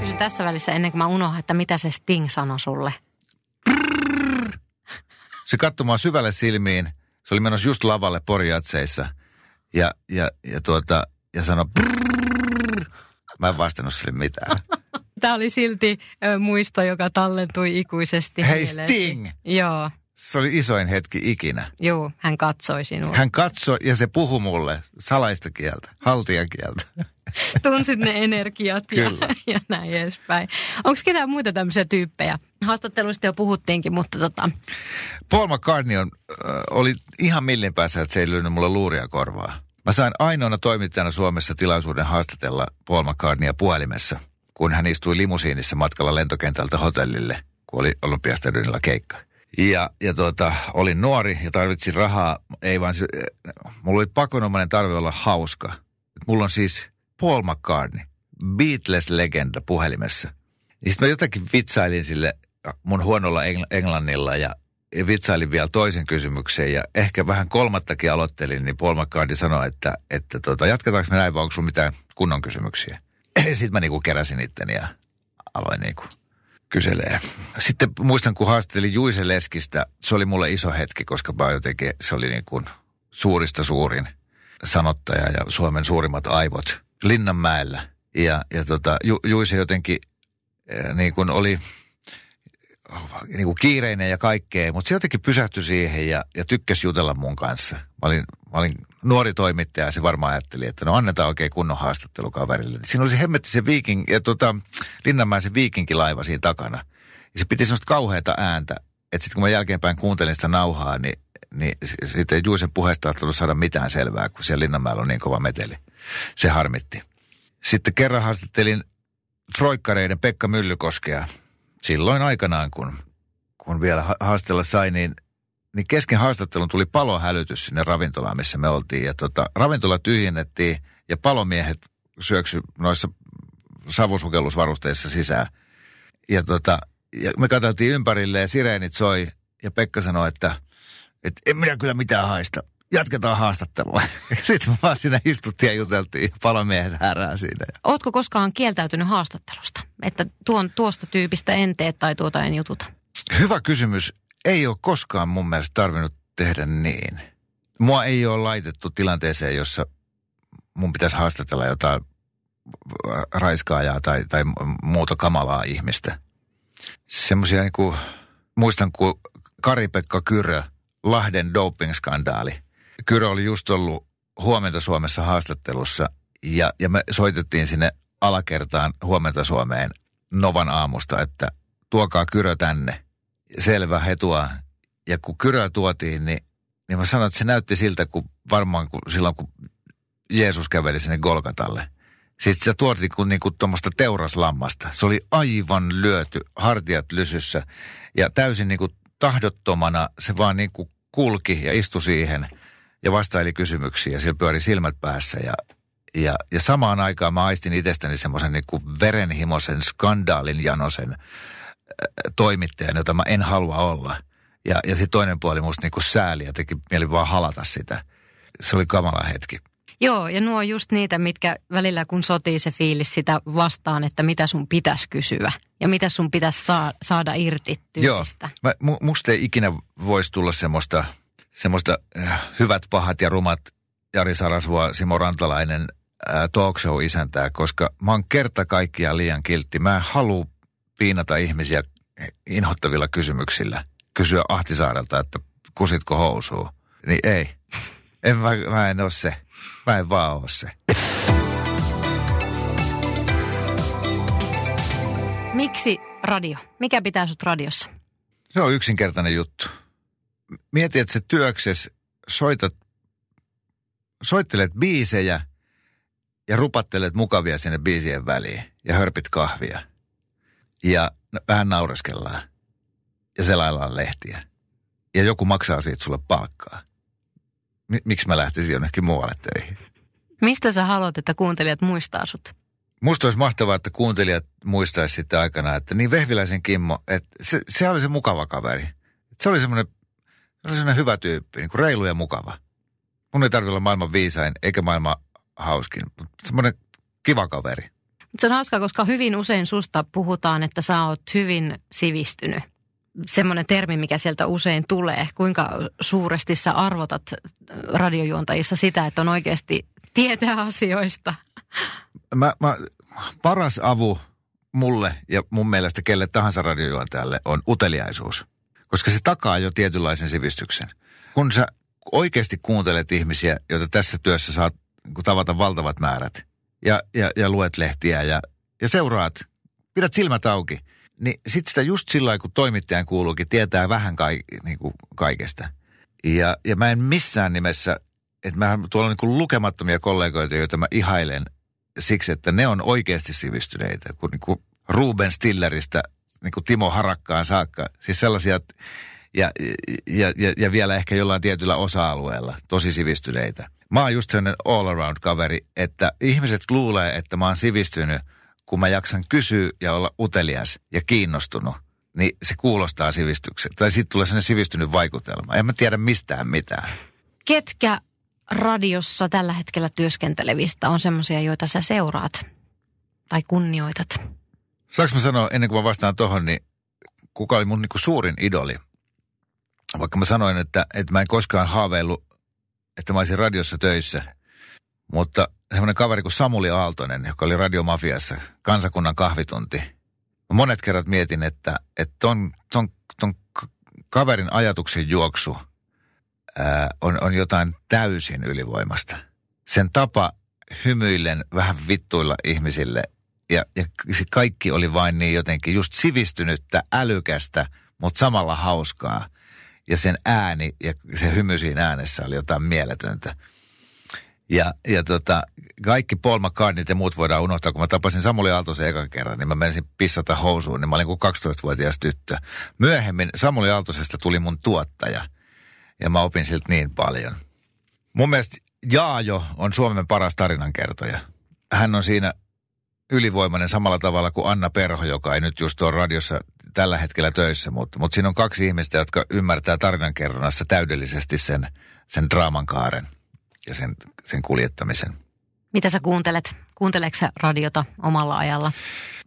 Kysyn tässä välissä ennen kuin mä unohdan, että mitä se Sting sanoi sulle. Se katsoi mua syvälle silmiin. Se oli menossa just lavalle Porjatseissa. Ja, ja, ja, tuota, ja sanoi Mä en vastannut sille mitään. Tämä oli silti ö, muisto, joka tallentui ikuisesti. Hei Sting! Joo. Se oli isoin hetki ikinä. Joo, hän katsoi sinua. Hän katsoi ja se puhui mulle salaista kieltä, haltijakieltä. [laughs] Tunsit ne energiat ja, ja näin edespäin. Onko ketään muita tämmöisiä tyyppejä? Haastatteluista jo puhuttiinkin, mutta tota... Paul McCartney on, äh, oli ihan millin päässä, että se ei lyönyt mulle luuria korvaa. Mä sain ainoana toimittajana Suomessa tilaisuuden haastatella Paul McCartneya puhelimessa, kun hän istui limusiinissa matkalla lentokentältä hotellille, kun oli Olympiastadionilla keikka. Ja, ja tuota, olin nuori ja tarvitsin rahaa. Ei vaan se, mulla oli pakonomainen tarve olla hauska. Mulla on siis Paul McCartney, Beatles-legenda puhelimessa. Niin sitten mä jotenkin vitsailin sille mun huonolla engl- englannilla ja ja vitsailin vielä toisen kysymyksen ja ehkä vähän kolmattakin aloittelin, niin Paul McCartney sanoi, että, että tota, jatketaanko me näin vai onko sulla mitään kunnon kysymyksiä. [clears throat] Sitten mä niinku keräsin itteni ja aloin niinku kyselee. Sitten muistan, kun haastattelin Juise Leskistä, se oli mulle iso hetki, koska mä jotenkin, se oli niin kuin suurista suurin sanottaja ja Suomen suurimmat aivot Linnanmäellä. Ja, ja tota, Ju, Juise jotenkin niin kuin oli niin kuin kiireinen ja kaikkea, mutta se jotenkin pysähtyi siihen ja, ja tykkäsi jutella mun kanssa. Mä olin, mä olin nuori toimittaja ja se varmaan ajatteli, että no annetaan oikein kunnon haastattelu kaverille. Siinä oli se hemmetti se viiking, ja tota, Linnanmäen se viikinkilaiva siinä takana. Ja se piti semmoista kauheata ääntä, että sitten kun mä jälkeenpäin kuuntelin sitä nauhaa, niin, niin sitten ei Juisen puheesta ole saada mitään selvää, kun siellä Linnanmäellä on niin kova meteli. Se harmitti. Sitten kerran haastattelin Froikkareiden Pekka Myllykoskea, silloin aikanaan, kun, kun vielä haastella sai, niin, niin kesken haastattelun tuli palohälytys sinne ravintolaan, missä me oltiin. Ja tota, ravintola tyhjennettiin ja palomiehet syöksy noissa savusukellusvarusteissa sisään. Ja, tota, ja me katsottiin ympärille ja sireenit soi ja Pekka sanoi, että, että en minä kyllä mitään haista. Jatketaan haastattelua. [laughs] Sitten me vaan siinä istuttiin ja juteltiin. Palomiehet härää siinä. Ootko koskaan kieltäytynyt haastattelusta? Että tuon, tuosta tyypistä en tee tai tuota en jututa? Hyvä kysymys. Ei ole koskaan mun mielestä tarvinnut tehdä niin. Mua ei ole laitettu tilanteeseen, jossa mun pitäisi haastatella jotain raiskaajaa tai, tai muuta kamalaa ihmistä. Semmoisia niin kuin, muistan kun Kari-Pekka Kyrö, Lahden doping-skandaali. Kyrö oli just ollut huomenta Suomessa haastattelussa ja, ja me soitettiin sinne alakertaan huomenta Suomeen Novan aamusta, että tuokaa Kyrö tänne. Selvä, he tuo. Ja kun Kyrö tuotiin, niin, niin mä sanoin, että se näytti siltä, kun varmaan kun, silloin kun Jeesus käveli sinne Golgatalle. Siis se tuotiin kuin, niin kuin tuommoista teuraslammasta. Se oli aivan lyöty, hartiat lysyssä ja täysin niin kuin tahdottomana se vaan niin kuin kulki ja istui siihen ja vastaili kysymyksiä. Siellä pyöri silmät päässä ja, ja, ja samaan aikaan mä aistin itsestäni semmoisen niin verenhimoisen skandaalin janosen toimittajan, jota mä en halua olla. Ja, ja sitten toinen puoli musta niin kuin sääli ja teki mieli vaan halata sitä. Se oli kamala hetki. Joo, ja nuo on just niitä, mitkä välillä kun sotii se fiilis sitä vastaan, että mitä sun pitäisi kysyä ja mitä sun pitäisi saa, saada irti tyylistä. Joo, mä, musta ei ikinä voisi tulla semmoista, semmoista äh, hyvät, pahat ja rumat Jari Sarasvoa, Simo Rantalainen äh, talk show isäntää, koska mä oon kerta kaikkiaan liian kiltti. Mä en halua piinata ihmisiä inhottavilla kysymyksillä. Kysyä Ahtisaarelta, että kusitko housuu. Niin ei. En mä, mä en ole se. Mä en vaan ole se. Miksi radio? Mikä pitää sut radiossa? Se on yksinkertainen juttu. Mieti, että se työkses soitat, soittelet biisejä ja rupattelet mukavia sinne biisien väliin ja hörpit kahvia. Ja vähän naureskellaan ja selaillaan lehtiä. Ja joku maksaa siitä sulle palkkaa miksi mä lähtisin jonnekin muualle töihin. Mistä sä haluat, että kuuntelijat muistaa sut? Musta olisi mahtavaa, että kuuntelijat muistaisi sitten aikana, että niin Vehviläisen Kimmo, että se, se oli se mukava kaveri. Se oli semmoinen, se oli semmoinen hyvä tyyppi, niin kuin reilu ja mukava. Mun ei tarvitse olla maailman viisain eikä maailman hauskin, mutta semmoinen kiva kaveri. Se on hauska, koska hyvin usein susta puhutaan, että sä oot hyvin sivistynyt semmoinen termi, mikä sieltä usein tulee. Kuinka suuresti sä arvotat radiojuontajissa sitä, että on oikeasti tietää asioista? Mä, mä, paras avu mulle ja mun mielestä kelle tahansa radiojuontajalle on uteliaisuus. Koska se takaa jo tietynlaisen sivistyksen. Kun sä oikeasti kuuntelet ihmisiä, joita tässä työssä saat niin tavata valtavat määrät, ja, ja, ja luet lehtiä ja, ja seuraat, pidät silmät auki – niin sitten sitä just sillä kun toimittajan kuuluukin, tietää vähän kai, niin kuin kaikesta. Ja, ja mä en missään nimessä, että mä tuolla on niin lukemattomia kollegoita, joita mä ihailen siksi, että ne on oikeasti sivistyneitä. Kun niin kuin Ruben Stilleristä niin kuin Timo Harakkaan saakka. Siis sellaisia ja, ja, ja, ja vielä ehkä jollain tietyllä osa-alueella tosi sivistyneitä. Mä oon just sellainen all around kaveri, että ihmiset luulee, että mä oon sivistynyt, kun mä jaksan kysyä ja olla utelias ja kiinnostunut. Niin se kuulostaa sivistykseltä. Tai sitten tulee sellainen sivistynyt vaikutelma. En mä tiedä mistään mitään. Ketkä radiossa tällä hetkellä työskentelevistä on semmoisia, joita sä seuraat tai kunnioitat? Saanko mä sanoa, ennen kuin mä vastaan tohon, niin kuka oli mun niin kuin suurin idoli? Vaikka mä sanoin, että, että mä en koskaan haaveillut, että mä olisin radiossa töissä. Mutta semmoinen kaveri kuin Samuli Aaltonen, joka oli radiomafiassa, kansakunnan kahvitunti. Monet kerrat mietin, että, että ton, ton, ton kaverin ajatuksen juoksu ää, on, on jotain täysin ylivoimasta. Sen tapa hymyillen vähän vittuilla ihmisille ja, ja se kaikki oli vain niin jotenkin just sivistynyttä, älykästä, mutta samalla hauskaa. Ja sen ääni ja se hymy siinä äänessä oli jotain mieletöntä. Ja, ja tota, kaikki Paul McCartneyt ja muut voidaan unohtaa. Kun mä tapasin Samuli Aaltosen ekan kerran, niin mä menisin pissata housuun, niin mä olin kuin 12-vuotias tyttö. Myöhemmin Samuli Aaltosesta tuli mun tuottaja. Ja mä opin siltä niin paljon. Mun mielestä Jaajo on Suomen paras tarinankertoja. Hän on siinä ylivoimainen samalla tavalla kuin Anna Perho, joka ei nyt just ole radiossa tällä hetkellä töissä, mutta, mutta siinä on kaksi ihmistä, jotka ymmärtää tarinankerronnassa täydellisesti sen, sen draaman kaaren ja sen, sen kuljettamisen. Mitä sä kuuntelet? Kuunteleeko sä radiota omalla ajalla?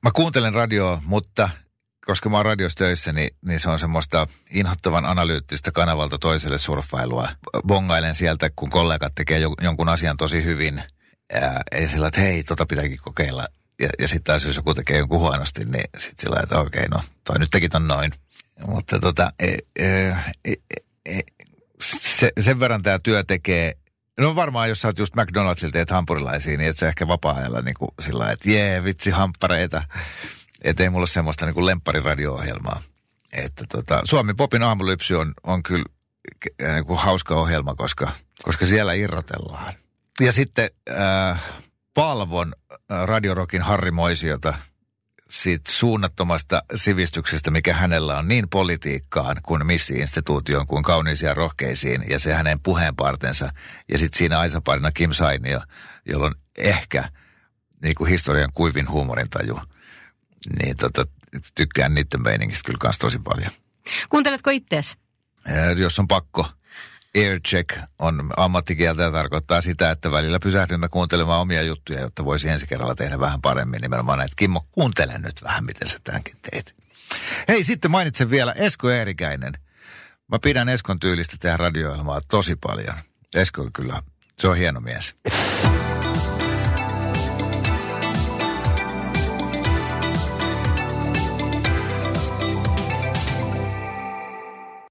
Mä kuuntelen radioa, mutta koska mä oon radiossa töissä, niin, niin se on semmoista inhottavan analyyttistä kanavalta toiselle surffailua. Bongailen sieltä, kun kollegat tekee jonkun asian tosi hyvin. Ja, ja sillä, että hei, tota pitääkin kokeilla ja, ja sitten taas jos joku tekee jonkun huonosti, niin sitten sillä että okei, no toi nyt teki ton noin. Mutta tota, e, e, e, e, se, sen verran tämä työ tekee, no varmaan jos sä oot just McDonald'silta teet hampurilaisia, niin et sä ehkä vapaa-ajalla niin kuin sillä että jee, vitsi hamppareita. Että ei mulla ole semmoista niin kuin lempariradio-ohjelmaa. Että tota, Suomi Popin aamulypsy on, on kyllä niin kuin hauska ohjelma, koska, koska siellä irrotellaan. Ja sitten äh, palvon äh, radiorokin Harri Moisiota siitä suunnattomasta sivistyksestä, mikä hänellä on niin politiikkaan kuin missi-instituutioon kuin kauniisiin ja rohkeisiin ja se hänen puheenpartensa. Ja sitten siinä aisaparina Kim Sainio, jolla on ehkä niin kuin historian kuivin huumorintaju. Niin tota, tykkään niiden meiningistä kyllä kans tosi paljon. Kuunteletko ittees? Jos on pakko aircheck on ammattikieltä ja tarkoittaa sitä, että välillä pysähdymme kuuntelemaan omia juttuja, jotta voisi ensi kerralla tehdä vähän paremmin. Nimenomaan, että Kimmo, kuuntele nyt vähän, miten sä tämänkin teet. Hei, sitten mainitsen vielä Esko Eerikäinen. Mä pidän Eskon tyylistä tehdä radio tosi paljon. Esko kyllä, se on hieno mies.